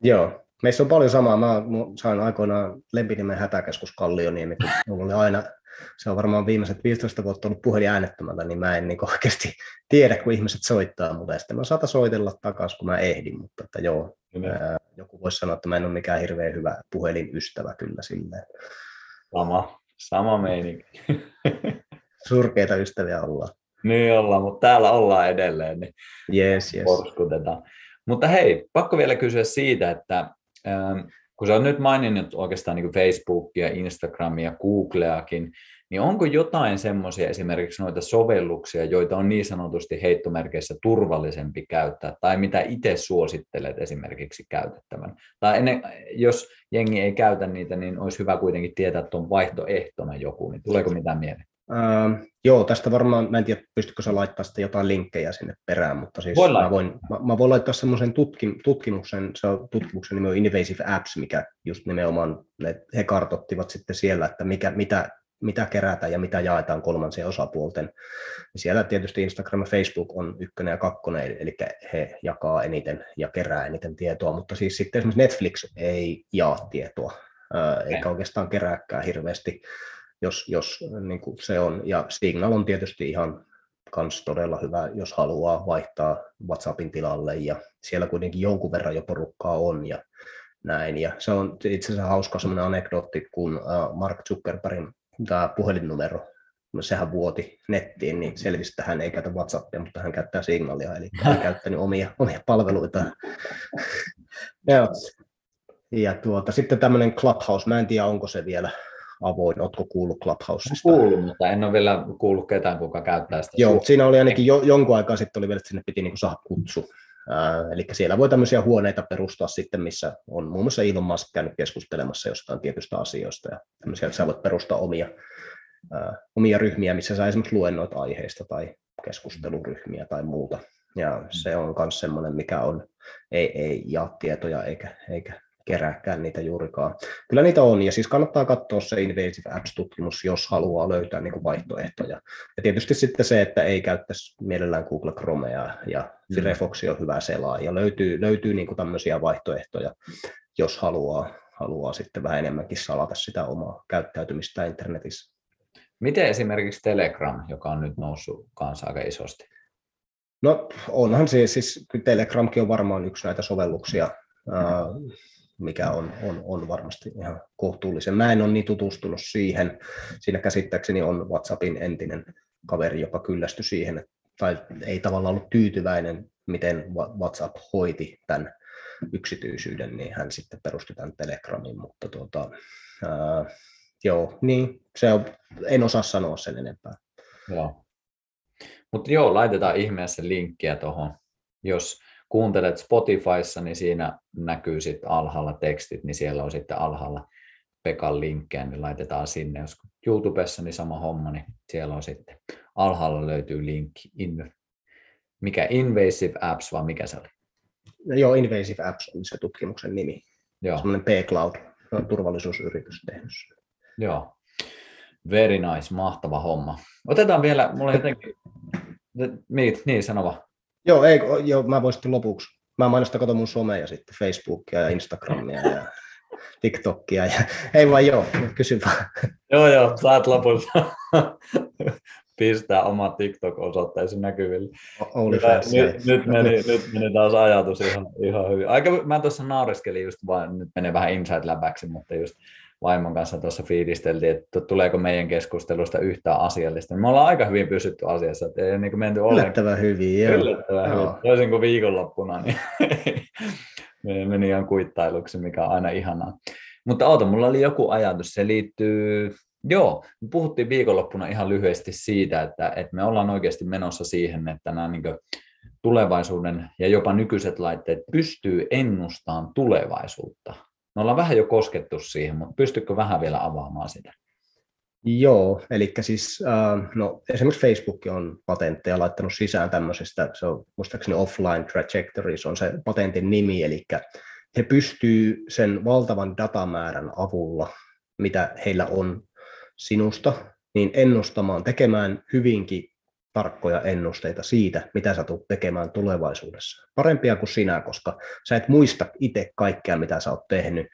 Joo, meissä on paljon samaa. Mä sain aikoinaan lempinimen hätäkeskus Kallioniemi, kun mulla oli aina se on varmaan viimeiset 15 vuotta ollut puhelin äänettömältä, niin mä en niin oikeasti tiedä, kun ihmiset soittaa mutta sitten mä saatan soitella takaisin, kun mä ehdin, mutta että joo, ää, joku voisi sanoa, että mä en ole mikään hirveän hyvä puhelinystävä kyllä silleen. Sama, sama meininki. Surkeita ystäviä ollaan. Niin ollaan, mutta täällä ollaan edelleen, niin yes, yes. Mutta hei, pakko vielä kysyä siitä, että kun sä oot nyt maininnut oikeastaan niin Facebookia, Instagramia, Googleakin, niin onko jotain semmoisia esimerkiksi noita sovelluksia, joita on niin sanotusti heittomerkeissä turvallisempi käyttää, tai mitä itse suosittelet esimerkiksi käytettävän? Tai ennen, jos jengi ei käytä niitä, niin olisi hyvä kuitenkin tietää, että on vaihtoehtona joku, niin tuleeko mitään mieleen? Uh, joo, tästä varmaan, mä en tiedä, pystykö sä laittaa sitten jotain linkkejä sinne perään, mutta siis voin mä, voin, mä, mä, voin laittaa semmoisen tutkim, tutkimuksen, se on tutkimuksen nimi on Invasive Apps, mikä just nimenomaan, ne, he kartottivat sitten siellä, että mikä, mitä, mitä kerätään ja mitä jaetaan kolmansien osapuolten. Siellä tietysti Instagram ja Facebook on ykkönen ja kakkonen, eli he jakaa eniten ja kerää eniten tietoa, mutta siis sitten esimerkiksi Netflix ei jaa tietoa, eikä oikeastaan kerääkään hirveästi jos, jos niin kuin se on. Ja Signal on tietysti ihan kans todella hyvä, jos haluaa vaihtaa WhatsAppin tilalle, ja siellä kuitenkin jonkun verran jo porukkaa on, ja näin. Ja se on itse asiassa hauska semmoinen anekdootti, kun Mark Zuckerbergin tämä puhelinnumero, no sehän vuoti nettiin, niin selvisi, että hän ei käytä WhatsAppia, mutta hän käyttää Signalia, eli hän on käyttänyt omia, omia palveluita. ja, ja tuota, sitten tämmöinen Clubhouse, mä en tiedä onko se vielä avoin. Oletko kuullut Clubhouseista? Kuullut, mutta en ole vielä kuullut ketään, kuka käyttää sitä. Joo, siinä oli ainakin jo, jonkun aikaa sitten oli vielä, että sinne piti niin saada kutsu. Äh, eli siellä voi tämmöisiä huoneita perustaa sitten, missä on muun muassa Elon Musk käynyt keskustelemassa jostain tietystä asioista. Ja tämmöisiä, sä voit perustaa omia, äh, omia ryhmiä, missä sä esimerkiksi luennoit aiheista tai keskusteluryhmiä tai muuta. Ja se on myös semmoinen, mikä on, ei, ei jaa tietoja eikä, eikä kerääkään niitä juurikaan. Kyllä niitä on, ja siis kannattaa katsoa se Invasive Apps-tutkimus, jos haluaa löytää niin kuin vaihtoehtoja. Ja tietysti sitten se, että ei käyttäisi mielellään Google Chromea, ja mm. Firefox on hyvä selaa, ja löytyy, löytyy niin kuin tämmöisiä vaihtoehtoja, jos haluaa, haluaa sitten vähän enemmänkin salata sitä omaa käyttäytymistä internetissä. Miten esimerkiksi Telegram, joka on nyt noussut kanssa aika isosti? No onhan se, siis Telegramkin on varmaan yksi näitä sovelluksia, mikä on, on, on varmasti ihan kohtuullisen. Mä en ole niin tutustunut siihen. Siinä käsittääkseni on WhatsAppin entinen kaveri, joka kyllästyi siihen, tai ei tavallaan ollut tyytyväinen, miten WhatsApp hoiti tämän yksityisyyden, niin hän sitten perusti tämän Telegramin, mutta tuota, ää, joo, niin, se on, en osaa sanoa sen enempää. Joo. Mutta joo, laitetaan ihmeessä linkkiä tuohon, jos kuuntelet Spotifyssa, niin siinä näkyy sitten alhaalla tekstit, niin siellä on sitten alhaalla Pekan linkkejä, niin laitetaan sinne. Jos YouTubessa niin sama homma, niin siellä on sitten alhaalla löytyy linkki. In, mikä Invasive Apps, vai mikä se oli? No joo, Invasive Apps on se tutkimuksen nimi. Joo. Semmoinen P-Cloud, on turvallisuusyritys tehnyt. Joo, very nice, mahtava homma. Otetaan vielä, mulla jotenkin, niin, niin sanova. Joo, ei, joo, mä voin sitten lopuksi. Mä mainostan kato mun someja sitten, Facebookia ja Instagramia ja TikTokia. Ja... Ei vaan joo, kysy vaan. Joo, joo, saat lopussa pistää oma TikTok-osoitteesi näkyville. nyt, nyt, meni, nyt meni taas ajatus ihan, ihan hyvin. Aika, mä tuossa naureskelin just vaan, nyt menee vähän inside läpäksi, mutta just vaimon kanssa tuossa fiilisteltiin, että tuleeko meidän keskustelusta yhtään asiallista. Me ollaan aika hyvin pysytty asiassa, että ei niin menty ollenkaan. Yllättävän hyvin, joo. Yllättävän joo. hyvin. Toisin kuin viikonloppuna, niin meni ihan kuittailuksi, mikä on aina ihanaa. Mutta oota, mulla oli joku ajatus, se liittyy, joo, me puhuttiin viikonloppuna ihan lyhyesti siitä, että, että me ollaan oikeasti menossa siihen, että nämä niin tulevaisuuden ja jopa nykyiset laitteet pystyy ennustamaan tulevaisuutta. Me ollaan vähän jo koskettu siihen, mutta pystytkö vähän vielä avaamaan sitä? Joo, eli siis äh, no, esimerkiksi Facebook on patentteja laittanut sisään tämmöisestä, se on muistaakseni offline trajectory, se on se patentin nimi, eli he pystyy sen valtavan datamäärän avulla, mitä heillä on sinusta, niin ennustamaan, tekemään hyvinkin tarkkoja ennusteita siitä, mitä sä tulet tekemään tulevaisuudessa. Parempia kuin sinä, koska sä et muista itse kaikkea, mitä sä oot tehnyt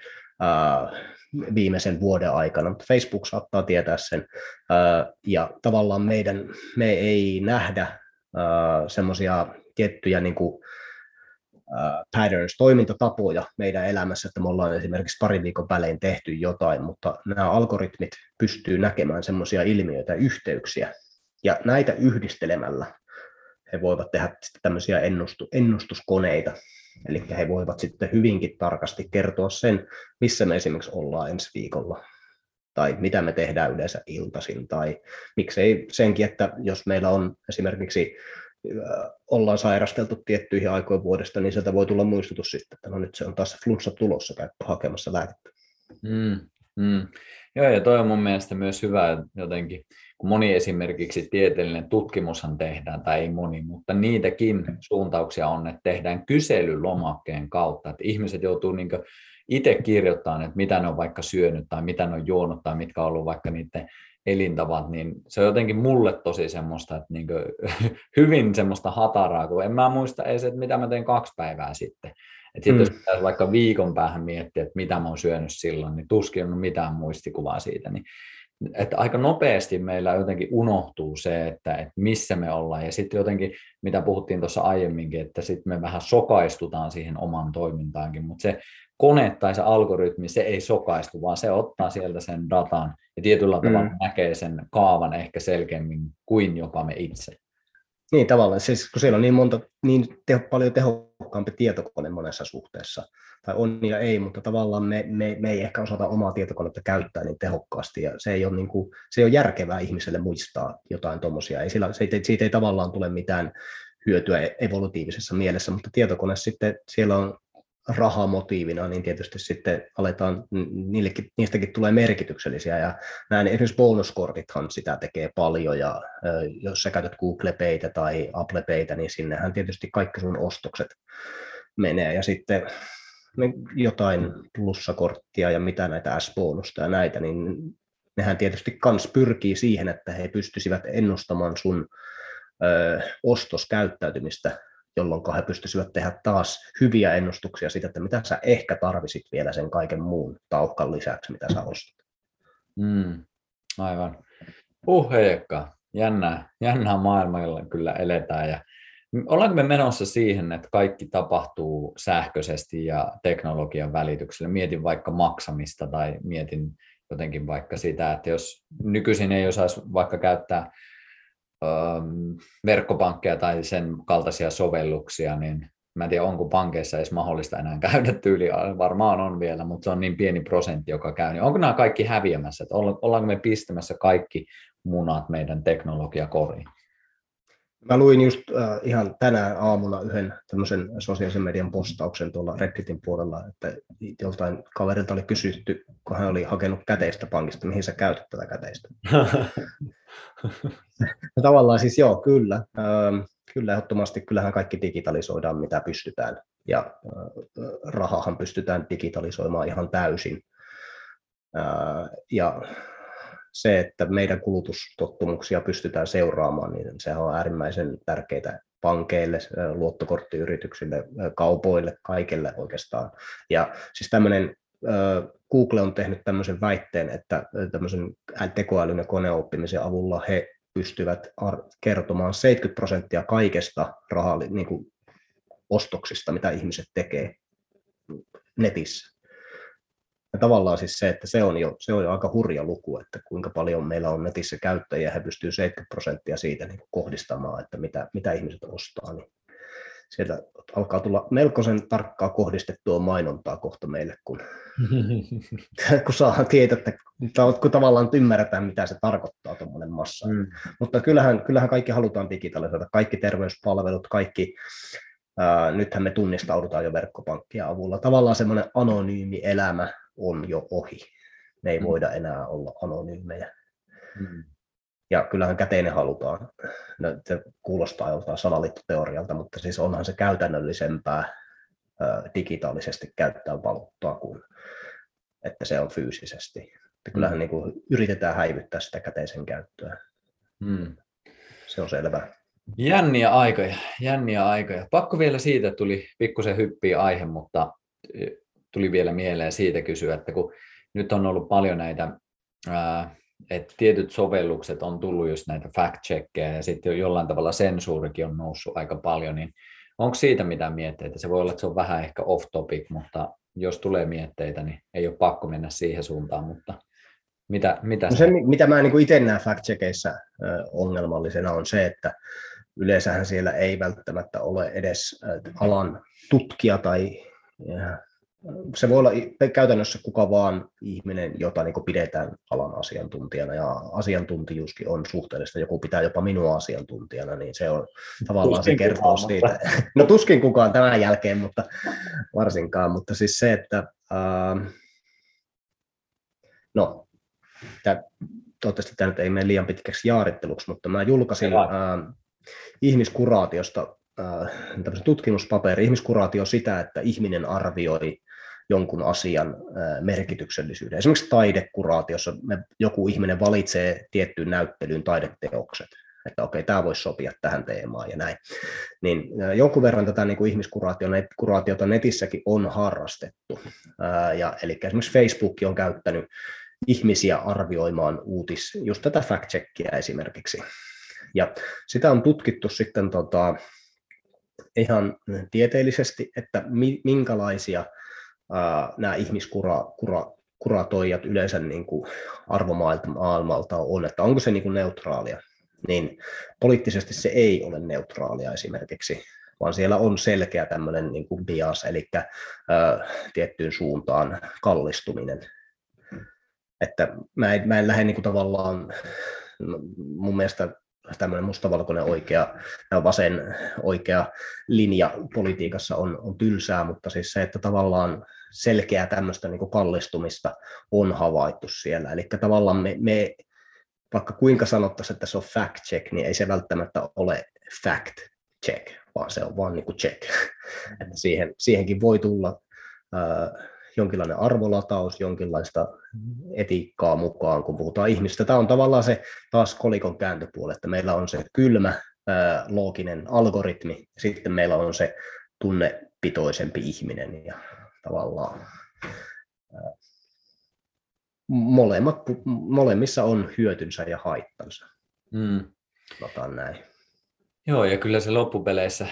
viimeisen vuoden aikana, mutta Facebook saattaa tietää sen, ja tavallaan meidän, me ei nähdä semmoisia tiettyjä niin kuin, patterns, toimintatapoja meidän elämässä, että me ollaan esimerkiksi pari viikon välein tehty jotain, mutta nämä algoritmit pystyy näkemään semmoisia ilmiöitä yhteyksiä, ja näitä yhdistelemällä he voivat tehdä tämmöisiä ennustu, ennustuskoneita, eli he voivat sitten hyvinkin tarkasti kertoa sen, missä me esimerkiksi ollaan ensi viikolla, tai mitä me tehdään yleensä iltaisin, tai miksei senkin, että jos meillä on esimerkiksi ollaan sairasteltu tiettyihin aikoihin vuodesta, niin sieltä voi tulla muistutus sitten, että no nyt se on taas flunssa tulossa, käy hakemassa lääkettä. Mm, mm. Joo, ja toi on mun mielestä myös hyvä jotenkin, kun moni esimerkiksi tieteellinen tutkimushan tehdään, tai ei moni, mutta niitäkin suuntauksia on, että tehdään kyselylomakkeen kautta, että ihmiset joutuu niin itse kirjoittamaan, että mitä ne on vaikka syönyt tai mitä ne on juonut tai mitkä on ollut vaikka niiden elintavat, niin se on jotenkin mulle tosi semmoista, että niin hyvin semmoista hataraa, kun en mä muista edes, että mitä mä tein kaksi päivää sitten. Että sitten mm. jos pitäisi vaikka viikon päähän miettiä, että mitä mä oon syönyt silloin, niin tuskin on mitään muistikuvaa siitä. Niin, että aika nopeasti meillä jotenkin unohtuu se, että, että missä me ollaan. Ja sitten jotenkin, mitä puhuttiin tuossa aiemminkin, että sitten me vähän sokaistutaan siihen omaan toimintaankin, mutta se kone tai se algoritmi, se ei sokaistu, vaan se ottaa sieltä sen datan ja tietyllä tavalla mm. näkee sen kaavan ehkä selkeämmin kuin jopa me itse. Niin tavallaan, siis kun siellä on niin, monta, niin teho, paljon tehokkaampi tietokone monessa suhteessa, tai on ja ei, mutta tavallaan me, me, me ei ehkä osata omaa tietokonetta käyttää niin tehokkaasti, ja se ei ole, niin kuin, se ei ole järkevää ihmiselle muistaa jotain tuommoisia, ei sillä, siitä, siitä ei tavallaan tule mitään hyötyä evolutiivisessa mielessä, mutta tietokone sitten, siellä on rahamotiivina, niin tietysti sitten aletaan, niillekin, niistäkin tulee merkityksellisiä, ja näin esimerkiksi bonuskortithan sitä tekee paljon, ja jos sä käytät Google Paytä tai Apple Paytä, niin sinnehän tietysti kaikki sun ostokset menee, ja sitten jotain plussakorttia ja mitä näitä S-bonusta ja näitä, niin nehän tietysti kans pyrkii siihen, että he pystyisivät ennustamaan sun ö, ostoskäyttäytymistä, jolloin he pystyisivät tehdä taas hyviä ennustuksia siitä, että mitä sä ehkä tarvisit vielä sen kaiken muun tauhkan lisäksi, mitä sä ostat. Mm, aivan. Uh, Heikka. Jännää, jännää maailmalla kyllä eletään ja Ollaanko me menossa siihen, että kaikki tapahtuu sähköisesti ja teknologian välityksellä? Mietin vaikka maksamista tai mietin jotenkin vaikka sitä, että jos nykyisin ei osaisi vaikka käyttää verkkopankkeja tai sen kaltaisia sovelluksia, niin mä en tiedä, onko pankeissa edes mahdollista enää käydä tyyli, varmaan on vielä, mutta se on niin pieni prosentti, joka käy. Niin onko nämä kaikki häviämässä, että ollaanko me pistämässä kaikki munat meidän teknologiakoriin? Mä luin just äh, ihan tänään aamuna yhden tämmöisen sosiaalisen median postauksen tuolla Redditin puolella, että joltain kaverilta oli kysytty, kun hän oli hakenut käteistä pankista, mihin sä käytät tätä käteistä. Tavallaan siis joo, kyllä. Ähm, kyllä ehdottomasti, kyllähän kaikki digitalisoidaan, mitä pystytään. Ja äh, rahahan pystytään digitalisoimaan ihan täysin. Äh, ja se, että meidän kulutustottumuksia pystytään seuraamaan, niin se on äärimmäisen tärkeää pankeille, luottokorttiyrityksille, kaupoille, kaikille oikeastaan. Ja siis tämmöinen Google on tehnyt tämmöisen väitteen, että tämmöisen tekoälyn ja koneoppimisen avulla he pystyvät kertomaan 70 prosenttia kaikesta rahaa, niin kuin ostoksista, mitä ihmiset tekee netissä. Ja tavallaan siis se, että se on, jo, se on jo aika hurja luku, että kuinka paljon meillä on netissä käyttäjiä, he pystyy 70 prosenttia siitä niin kohdistamaan, että mitä, mitä ihmiset ostaa. Niin sieltä alkaa tulla melkoisen tarkkaa kohdistettua mainontaa kohta meille, kun, kun saadaan tietää, että kun tavallaan ymmärretään, mitä se tarkoittaa tuommoinen massa. Mm. Mutta kyllähän, kyllähän kaikki halutaan digitalisoida, kaikki terveyspalvelut, kaikki Ää, nythän me tunnistaudutaan jo verkkopankkia avulla. Tavallaan semmoinen anonyymi elämä on jo ohi. Me ei mm. voida enää olla anonyymejä. Mm. Ja kyllähän käteinen halutaan. No, se kuulostaa joltain salaliittoteorialta, mutta siis onhan se käytännöllisempää ää, digitaalisesti käyttää valuuttaa kuin että se on fyysisesti. Että kyllähän mm. niin kuin, yritetään häivyttää sitä käteisen käyttöä. Mm. Se on selvää. Jänniä aikoja, jänniä aikoja. Pakko vielä siitä, tuli pikkusen hyppiä aihe, mutta tuli vielä mieleen siitä kysyä, että kun nyt on ollut paljon näitä, että tietyt sovellukset on tullut just näitä fact-checkkejä ja sitten jollain tavalla sensuurikin on noussut aika paljon, niin onko siitä mitään mietteitä? Se voi olla, että se on vähän ehkä off topic, mutta jos tulee mietteitä, niin ei ole pakko mennä siihen suuntaan, mutta mitä, mitä no se, mitä mä niin itse näen fact-checkeissä ongelmallisena on se, että yleensähän siellä ei välttämättä ole edes alan tutkija tai se voi olla käytännössä kuka vaan ihminen, jota niin pidetään alan asiantuntijana, ja asiantuntijuuskin on suhteellista. Joku pitää jopa minua asiantuntijana, niin se on tavallaan tuskin se kertoo kukaan, siitä. Mutta... No tuskin kukaan tämän jälkeen, mutta varsinkaan. Mutta siis se, että uh, no, tämä, toivottavasti tämä nyt ei mene liian pitkäksi jaaritteluksi, mutta mä julkaisin uh, ihmiskuraatiosta äh, tutkimuspaperi, ihmiskuraatio sitä, että ihminen arvioi jonkun asian äh, merkityksellisyyden. Esimerkiksi taidekuraatiossa me, joku ihminen valitsee tiettyyn näyttelyyn taideteokset, että okei, tämä voisi sopia tähän teemaan ja näin. Niin äh, jonkun verran tätä niin kuin ihmiskuraatiota netissäkin on harrastettu. Äh, ja, eli esimerkiksi Facebook on käyttänyt ihmisiä arvioimaan uutis, just tätä fact-checkia esimerkiksi. Ja sitä on tutkittu sitten tota, ihan tieteellisesti, että minkälaisia ää, nämä ihmiskuratoijat yleensä niin kuin arvomaailmalta on, että onko se niin kuin neutraalia. Niin poliittisesti se ei ole neutraalia esimerkiksi, vaan siellä on selkeä tämmöinen niin kuin bias, eli ää, tiettyyn suuntaan kallistuminen. Että mä en, mä en lähde niin kuin tavallaan, no, mun mielestä tämmöinen mustavalkoinen oikea ja vasen oikea linja politiikassa on, on tylsää, mutta siis se, että tavallaan selkeää tämmöistä niin kallistumista on havaittu siellä. Eli tavallaan me, me vaikka kuinka sanottaisiin, että se on fact check, niin ei se välttämättä ole fact check, vaan se on vaan niin check. Että siihen, siihenkin voi tulla äh, jonkinlainen arvolataus, jonkinlaista etiikkaa mukaan, kun puhutaan ihmistä. Tämä on tavallaan se taas kolikon kääntöpuoli, että meillä on se kylmä, looginen algoritmi, ja sitten meillä on se tunnepitoisempi ihminen, ja tavallaan molemmat, molemmissa on hyötynsä ja haittansa. Mm. näin. Joo, ja kyllä se loppupeleissä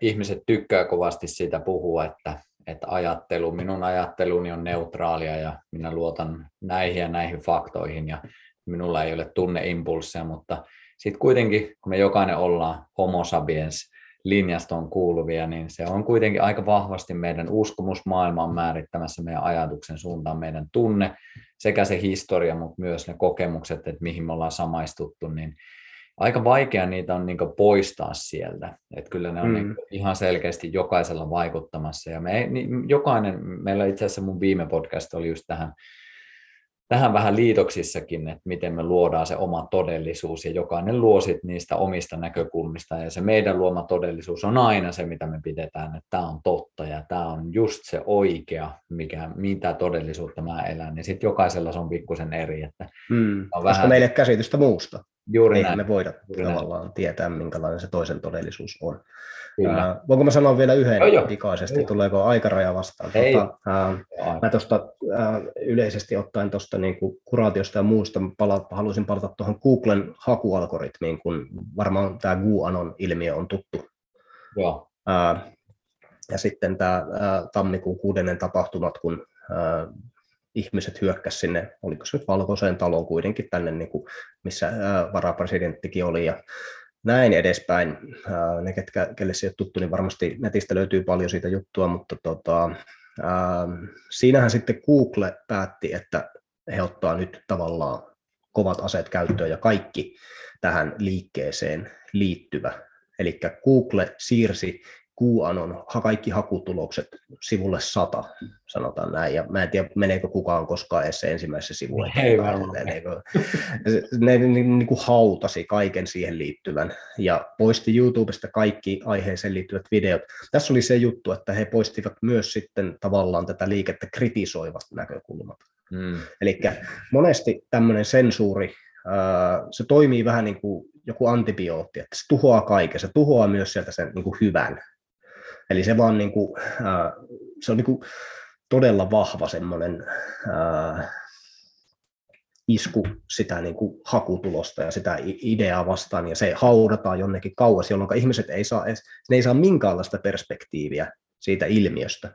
ihmiset tykkää kovasti siitä puhua, että että ajattelu, minun ajatteluni on neutraalia ja minä luotan näihin ja näihin faktoihin ja minulla ei ole tunneimpulsseja, mutta sitten kuitenkin, kun me jokainen ollaan homo sapiens linjastoon kuuluvia, niin se on kuitenkin aika vahvasti meidän uskomusmaailman määrittämässä meidän ajatuksen suuntaan, meidän tunne sekä se historia, mutta myös ne kokemukset, että mihin me ollaan samaistuttu, niin aika vaikea niitä on niin poistaa sieltä. Että kyllä ne on mm. niin ihan selkeästi jokaisella vaikuttamassa. Ja me, niin jokainen, meillä itse asiassa mun viime podcast oli just tähän, tähän vähän liitoksissakin, että miten me luodaan se oma todellisuus ja jokainen luo sit niistä omista näkökulmista ja se meidän luoma todellisuus on aina se, mitä me pidetään, että tämä on totta ja tämä on just se oikea, mikä, mitä todellisuutta mä elän, niin sitten jokaisella se on pikkusen eri. Että mm, on koska vähän... meille käsitystä muusta. Juuri Eihän näin. me voida Juuri tavallaan näin. tietää, minkälainen se toisen todellisuus on. Kyllä. Voinko mä sanoa vielä yhden joo, joo. pikaisesti, tuleeko aikaraja vastaan? Ei. Tota, uh, mä tuosta yleisesti ottaen tuosta niin kuraatiosta ja muusta pala, haluaisin palata tuohon Googlen hakualgoritmiin, kun varmaan tämä GUANON ilmiö on tuttu. Joo. Uh, ja sitten tämä tammikuun kuudennen tapahtumat, kun uh, ihmiset hyökkäsivät sinne, oliko se nyt valkoiseen taloon kuitenkin tänne, niin kuin, missä varapresidenttikin oli ja näin edespäin. Ne, ketkä, kelle se ei ole tuttu, niin varmasti netistä löytyy paljon siitä juttua, mutta tota, ää, siinähän sitten Google päätti, että he ottaa nyt tavallaan kovat aseet käyttöön ja kaikki tähän liikkeeseen liittyvä. Eli Google siirsi QAnon kaikki hakutulokset sivulle 100, sanotaan näin, ja mä en tiedä, meneekö kukaan koskaan edes se ensimmäisessä sivulle. Ei varmaan. Ne, ne, ne, ne niin kuin hautasi kaiken siihen liittyvän, ja poisti YouTubesta kaikki aiheeseen liittyvät videot. Tässä oli se juttu, että he poistivat myös sitten tavallaan tätä liikettä kritisoivat näkökulmat. Mm. Eli monesti tämmöinen sensuuri, se toimii vähän niin kuin joku antibiootti, että se tuhoaa kaiken, se tuhoaa myös sieltä sen niin kuin hyvän. Eli se vaan niin kuin, äh, se on niin kuin todella vahva semmoinen äh, isku sitä niin kuin hakutulosta ja sitä ideaa vastaan, ja se haudataan jonnekin kauas, jolloin ihmiset ei saa, edes, ne ei saa minkäänlaista perspektiiviä siitä ilmiöstä.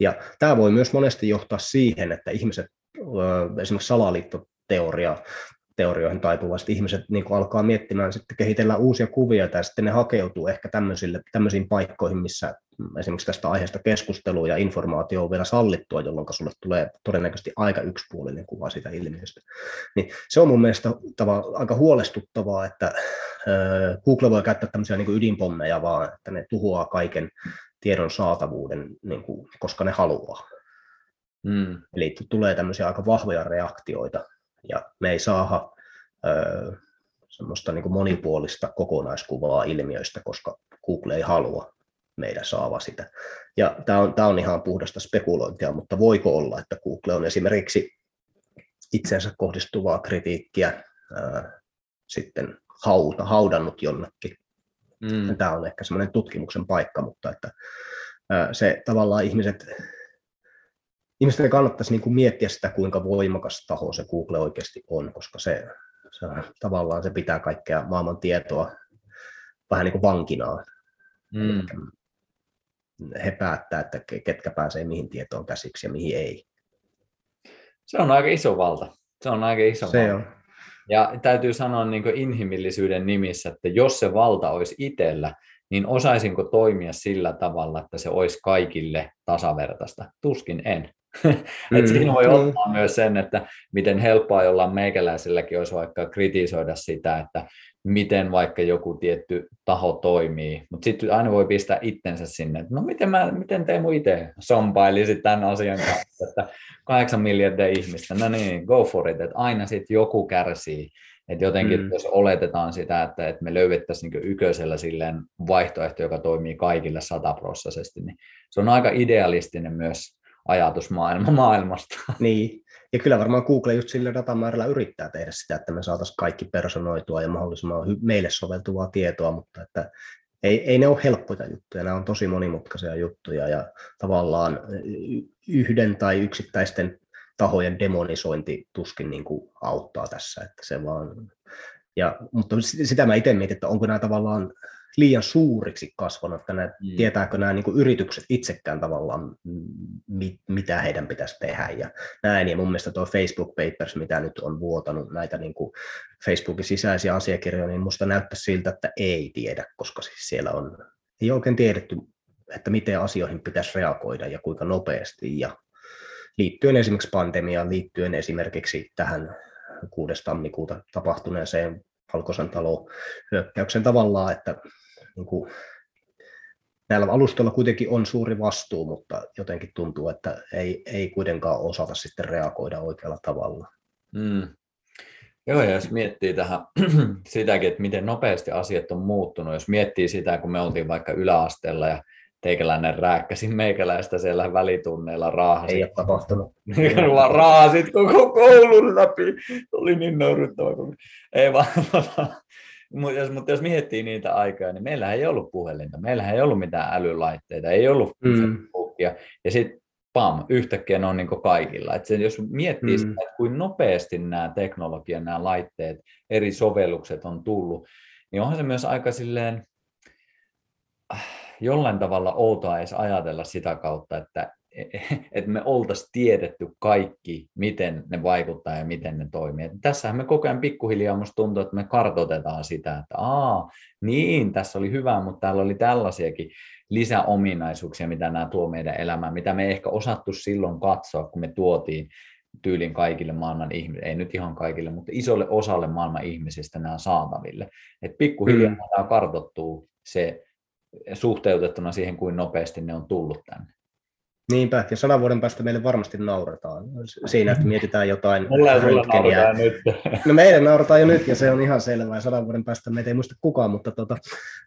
Ja tämä voi myös monesti johtaa siihen, että ihmiset, esimerkiksi salaliittoteoria teorioihin taipuvasti ihmiset niin kuin alkaa miettimään, sitten kehitellä uusia kuvia ja sitten ne hakeutuu ehkä tämmöisille, tämmöisiin paikkoihin, missä esimerkiksi tästä aiheesta keskustelua ja informaatio on vielä sallittua, jolloin sulle tulee todennäköisesti aika yksipuolinen kuva siitä ilmiöstä. Niin se on mun mielestä tava, aika huolestuttavaa, että Google voi käyttää tämmöisiä niin kuin ydinpommeja vaan, että ne tuhoaa kaiken tiedon saatavuuden, niin kuin, koska ne haluaa. Mm. Eli tulee tämmöisiä aika vahvoja reaktioita ja me ei saada ö, semmoista niin kuin monipuolista kokonaiskuvaa ilmiöistä, koska Google ei halua meidän saava sitä. Ja tämä on, tämä on ihan puhdasta spekulointia, mutta voiko olla, että Google on esimerkiksi itsensä kohdistuvaa kritiikkiä ää, sitten hauta, haudannut jonnekin. Mm. Tämä on ehkä semmoinen tutkimuksen paikka, mutta että ää, se tavallaan ihmiset ihmisten kannattaisi niin kuin miettiä sitä, kuinka voimakas taho se Google oikeasti on, koska se, se tavallaan se pitää kaikkea maailman tietoa vähän niin kuin vankinaan. Mm. He päättää, että ketkä pääsee mihin tietoon käsiksi ja mihin ei. Se on aika iso valta. Se on aika iso se valta. On. Ja täytyy sanoa niin inhimillisyyden nimissä, että jos se valta olisi itsellä, niin osaisinko toimia sillä tavalla, että se olisi kaikille tasavertaista? Tuskin en. Mm. Et siinä voi mm. ottaa myös sen, että miten helppoa jollain meikäläiselläkin olisi vaikka kritisoida sitä, että miten vaikka joku tietty taho toimii, mutta sitten aina voi pistää itsensä sinne, että no miten, mä, miten Teemu itse sompailisit tämän asian kanssa, että kahdeksan miljardia ihmistä, no niin, go for it, että aina sitten joku kärsii, että jotenkin mm. jos oletetaan sitä, että, että me löydettäisiin niin yköisellä silleen vaihtoehto, joka toimii kaikille sataprosessisesti, niin se on aika idealistinen myös ajatusmaailma maailmasta. Niin, ja kyllä varmaan Google just sillä datamäärällä yrittää tehdä sitä, että me saataisiin kaikki personoitua ja mahdollisimman meille soveltuvaa tietoa, mutta että ei, ei ne ole helppoja juttuja, nämä on tosi monimutkaisia juttuja ja tavallaan yhden tai yksittäisten tahojen demonisointi tuskin niin kuin auttaa tässä, että se vaan ja, mutta sitä mä itse mietin, että onko nämä tavallaan liian suuriksi kasvanut, että ne, mm. tietääkö nämä niin kuin yritykset itsekään tavallaan, mit, mitä heidän pitäisi tehdä ja näin. Ja mun mielestä tuo Facebook Papers, mitä nyt on vuotanut näitä niin kuin Facebookin sisäisiä asiakirjoja, niin musta näyttää siltä, että ei tiedä, koska siis siellä on, ei oikein tiedetty, että miten asioihin pitäisi reagoida ja kuinka nopeasti ja liittyen esimerkiksi pandemiaan, liittyen esimerkiksi tähän 6. tammikuuta tapahtuneeseen Valkoisen talon hyökkäyksen tavallaan, että niin kuin, näillä alustoilla kuitenkin on suuri vastuu, mutta jotenkin tuntuu, että ei, ei kuitenkaan osata sitten reagoida oikealla tavalla. Mm. Joo, ja jos miettii tähän sitäkin, että miten nopeasti asiat on muuttunut, jos miettii sitä, kun me oltiin vaikka yläasteella ja teikäläinen rääkkäsi meikäläistä siellä välitunneilla raahasi. Ei ole tapahtunut. raahasit koko koulun läpi. Oli niin nöyryttävä. Ei vaan, jos, mutta jos miettii niitä aikoja, niin meillä ei ollut puhelinta, meillä ei ollut mitään älylaitteita, ei ollut mm. Facebookia. Ja sitten pam, yhtäkkiä ne on niin kaikilla. Et sen, jos miettii mm. sitä, että kuinka nopeasti nämä teknologian, nämä laitteet, eri sovellukset on tullut, niin onhan se myös aika silleen, jollain tavalla outoa edes ajatella sitä kautta, että, että me oltaisiin tiedetty kaikki, miten ne vaikuttaa ja miten ne toimii. Että tässähän me koko ajan pikkuhiljaa musta tuntuu, että me kartotetaan sitä, että aa, niin, tässä oli hyvä, mutta täällä oli tällaisiakin lisäominaisuuksia, mitä nämä tuo meidän elämään, mitä me ei ehkä osattu silloin katsoa, kun me tuotiin tyylin kaikille maailman ihmisille, ei nyt ihan kaikille, mutta isolle osalle maailman ihmisistä nämä saataville. Et pikkuhiljaa mm. tämä kartottuu se suhteutettuna siihen, kuin nopeasti ne on tullut tänne. Niinpä, ja sadan vuoden päästä meille varmasti nauretaan siinä, että mietitään jotain röntgeniä. nyt. No meille naurataan jo nyt, ja se on ihan selvää, sadan vuoden päästä meitä ei muista kukaan, mutta tota,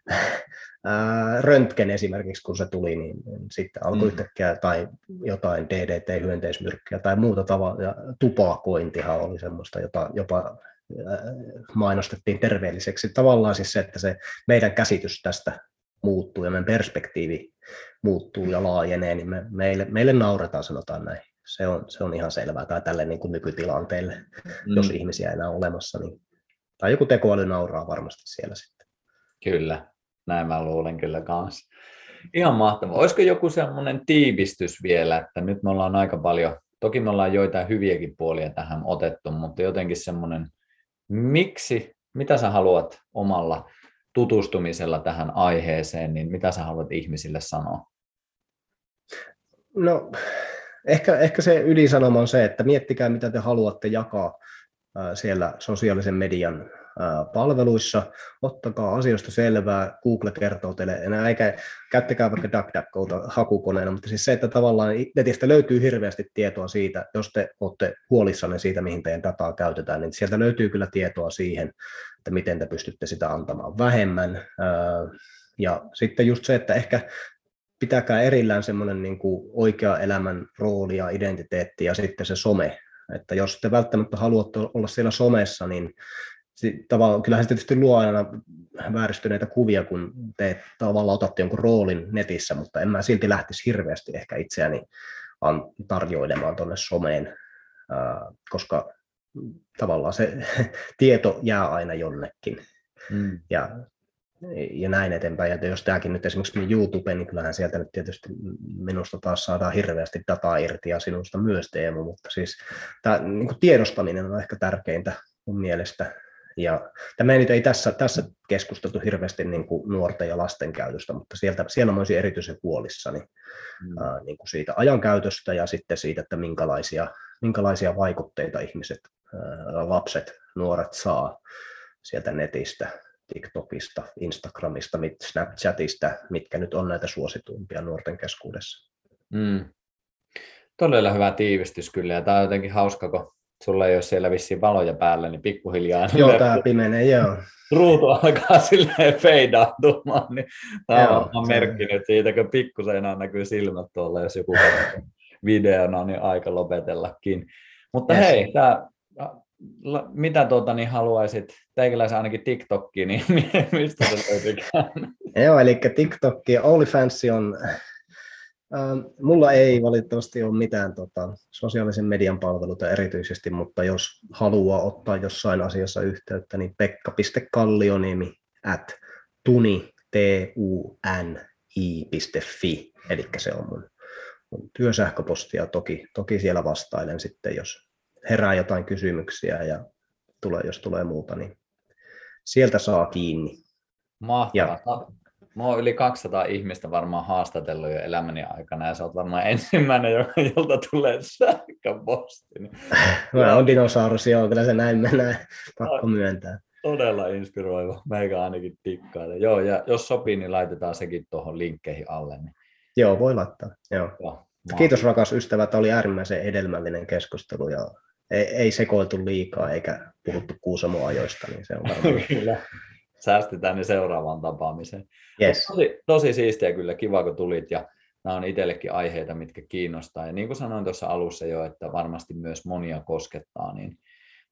ää, röntgen esimerkiksi, kun se tuli, niin sitten alkoi mm. yhtäkkiä tai jotain DDT-hyönteismyrkkyä tai muuta tavalla, ja tupakointihan oli semmoista, jota jopa mainostettiin terveelliseksi. Tavallaan siis se, että se meidän käsitys tästä muuttuu ja meidän perspektiivi muuttuu ja laajenee, niin me, meille, meille nauretaan, sanotaan näin. Se on, se on ihan selvää, tai tälle niin kuin nykytilanteelle, mm. jos ihmisiä ei enää olemassa, niin, tai joku tekoäly nauraa varmasti siellä sitten. Kyllä, näin mä luulen kyllä kanssa. Ihan mahtavaa. Olisiko joku semmoinen tiivistys vielä, että nyt me ollaan aika paljon, toki me ollaan joitain hyviäkin puolia tähän otettu, mutta jotenkin semmoinen, miksi, mitä sä haluat omalla tutustumisella tähän aiheeseen, niin mitä sä haluat ihmisille sanoa? No, ehkä, ehkä se ydinsanoma on se, että miettikää, mitä te haluatte jakaa siellä sosiaalisen median palveluissa, ottakaa asioista selvää, Google kertoo teille enää, eikä käyttäkää vaikka DuckDuckGota hakukoneena, mutta siis se, että tavallaan netistä löytyy hirveästi tietoa siitä, jos te olette huolissanne siitä, mihin teidän dataa käytetään, niin sieltä löytyy kyllä tietoa siihen, että miten te pystytte sitä antamaan vähemmän. Ja sitten just se, että ehkä pitäkää erillään semmoinen niin kuin oikea elämän rooli ja identiteetti ja sitten se some. Että jos te välttämättä haluatte olla siellä somessa, niin tavallaan, kyllähän se tietysti luo aina vääristyneitä kuvia, kun te tavallaan otatte jonkun roolin netissä, mutta en mä silti lähtisi hirveästi ehkä itseäni tarjoilemaan tuonne someen, koska tavallaan se tieto jää aina jonnekin. Mm. Ja, ja näin eteenpäin. Ja jos tämäkin nyt esimerkiksi YouTube, niin kyllähän sieltä nyt tietysti minusta taas saadaan hirveästi dataa irti ja sinusta myös Teemu, mutta siis tämä niin tiedostaminen on ehkä tärkeintä mun mielestä Ja tämä ei nyt ei tässä, tässä keskusteltu hirveästi niin kuin nuorten ja lasten käytöstä, mutta sieltä, siellä mä olisin erityisen huolissani mm. ää, niin kuin siitä ajankäytöstä ja sitten siitä, että minkälaisia, minkälaisia vaikutteita ihmiset, ää, lapset, nuoret saa sieltä netistä, TikTokista, Instagramista, Snapchatista, mitkä nyt on näitä suosituimpia nuorten keskuudessa. Mm. Todella hyvä tiivistys kyllä, ja tämä on jotenkin hauska, kun sulla ei ole siellä vissiin valoja päällä, niin pikkuhiljaa... Joo, tämä pimenee, joo. Ruutu alkaa silleen feidautumaan, niin tämä joo, on merkki nyt siitä, kun pikkusen näkyy silmät tuolla, jos joku videona, niin aika lopetellakin. Mutta yes. hei, tämä, mitä tuota, niin haluaisit, teikäläisen ainakin TikTokki, niin mistä se löytyykään? Joo, eli TikTokki OnlyFans on mulla ei valitettavasti ole mitään tota, sosiaalisen median palveluita erityisesti, mutta jos haluaa ottaa jossain asiassa yhteyttä, niin pekka.kallioniemi at tuni, t u n i.fi, eli se on mun, mun työsähköpostia. Toki, toki siellä vastailen sitten, jos herää jotain kysymyksiä ja tulee, jos tulee muuta, niin sieltä saa kiinni. Mahtavaa. Ja, Mä oon yli 200 ihmistä varmaan haastatellut jo elämäni aikana, ja sä oot varmaan ensimmäinen, jolta tulee sähköposti. Mä oon dinosaurus, joo, kyllä se näin menee, pakko myöntää. Todella inspiroiva, meikä ainakin tikkaile. Joo, ja jos sopii, niin laitetaan sekin tuohon linkkeihin alle. Niin... Joo, voi laittaa, joo. joo Kiitos rakas ystävä, tämä oli äärimmäisen hedelmällinen keskustelu, ja ei, ei sekoiltu liikaa eikä puhuttu kuusamoajoista, niin se on varmaan säästetään ne seuraavaan tapaamiseen. Yes. Tosi, tosi siistiä kyllä, kiva kun tulit ja nämä on itsellekin aiheita, mitkä kiinnostaa. Ja niin kuin sanoin tuossa alussa jo, että varmasti myös monia koskettaa, niin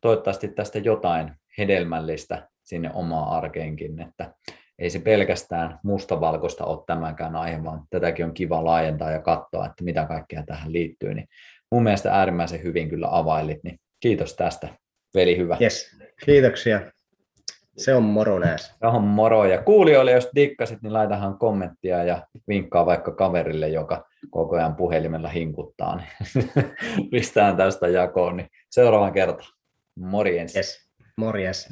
toivottavasti tästä jotain hedelmällistä sinne omaan arkeenkin, että ei se pelkästään mustavalkoista ole tämäkään aihe, vaan tätäkin on kiva laajentaa ja katsoa, että mitä kaikkea tähän liittyy. Niin mun mielestä äärimmäisen hyvin kyllä availit, niin kiitos tästä, veli hyvä. Yes. Kiitoksia. Se on moro nääs. Se on moro. Ja kuulijoille, jos dikkasit, niin laitahan kommenttia ja vinkkaa vaikka kaverille, joka koko ajan puhelimella hinkuttaa. Niin pistään tästä jakoon. Niin seuraavan kertaan. Morjens. Yes. Morjes.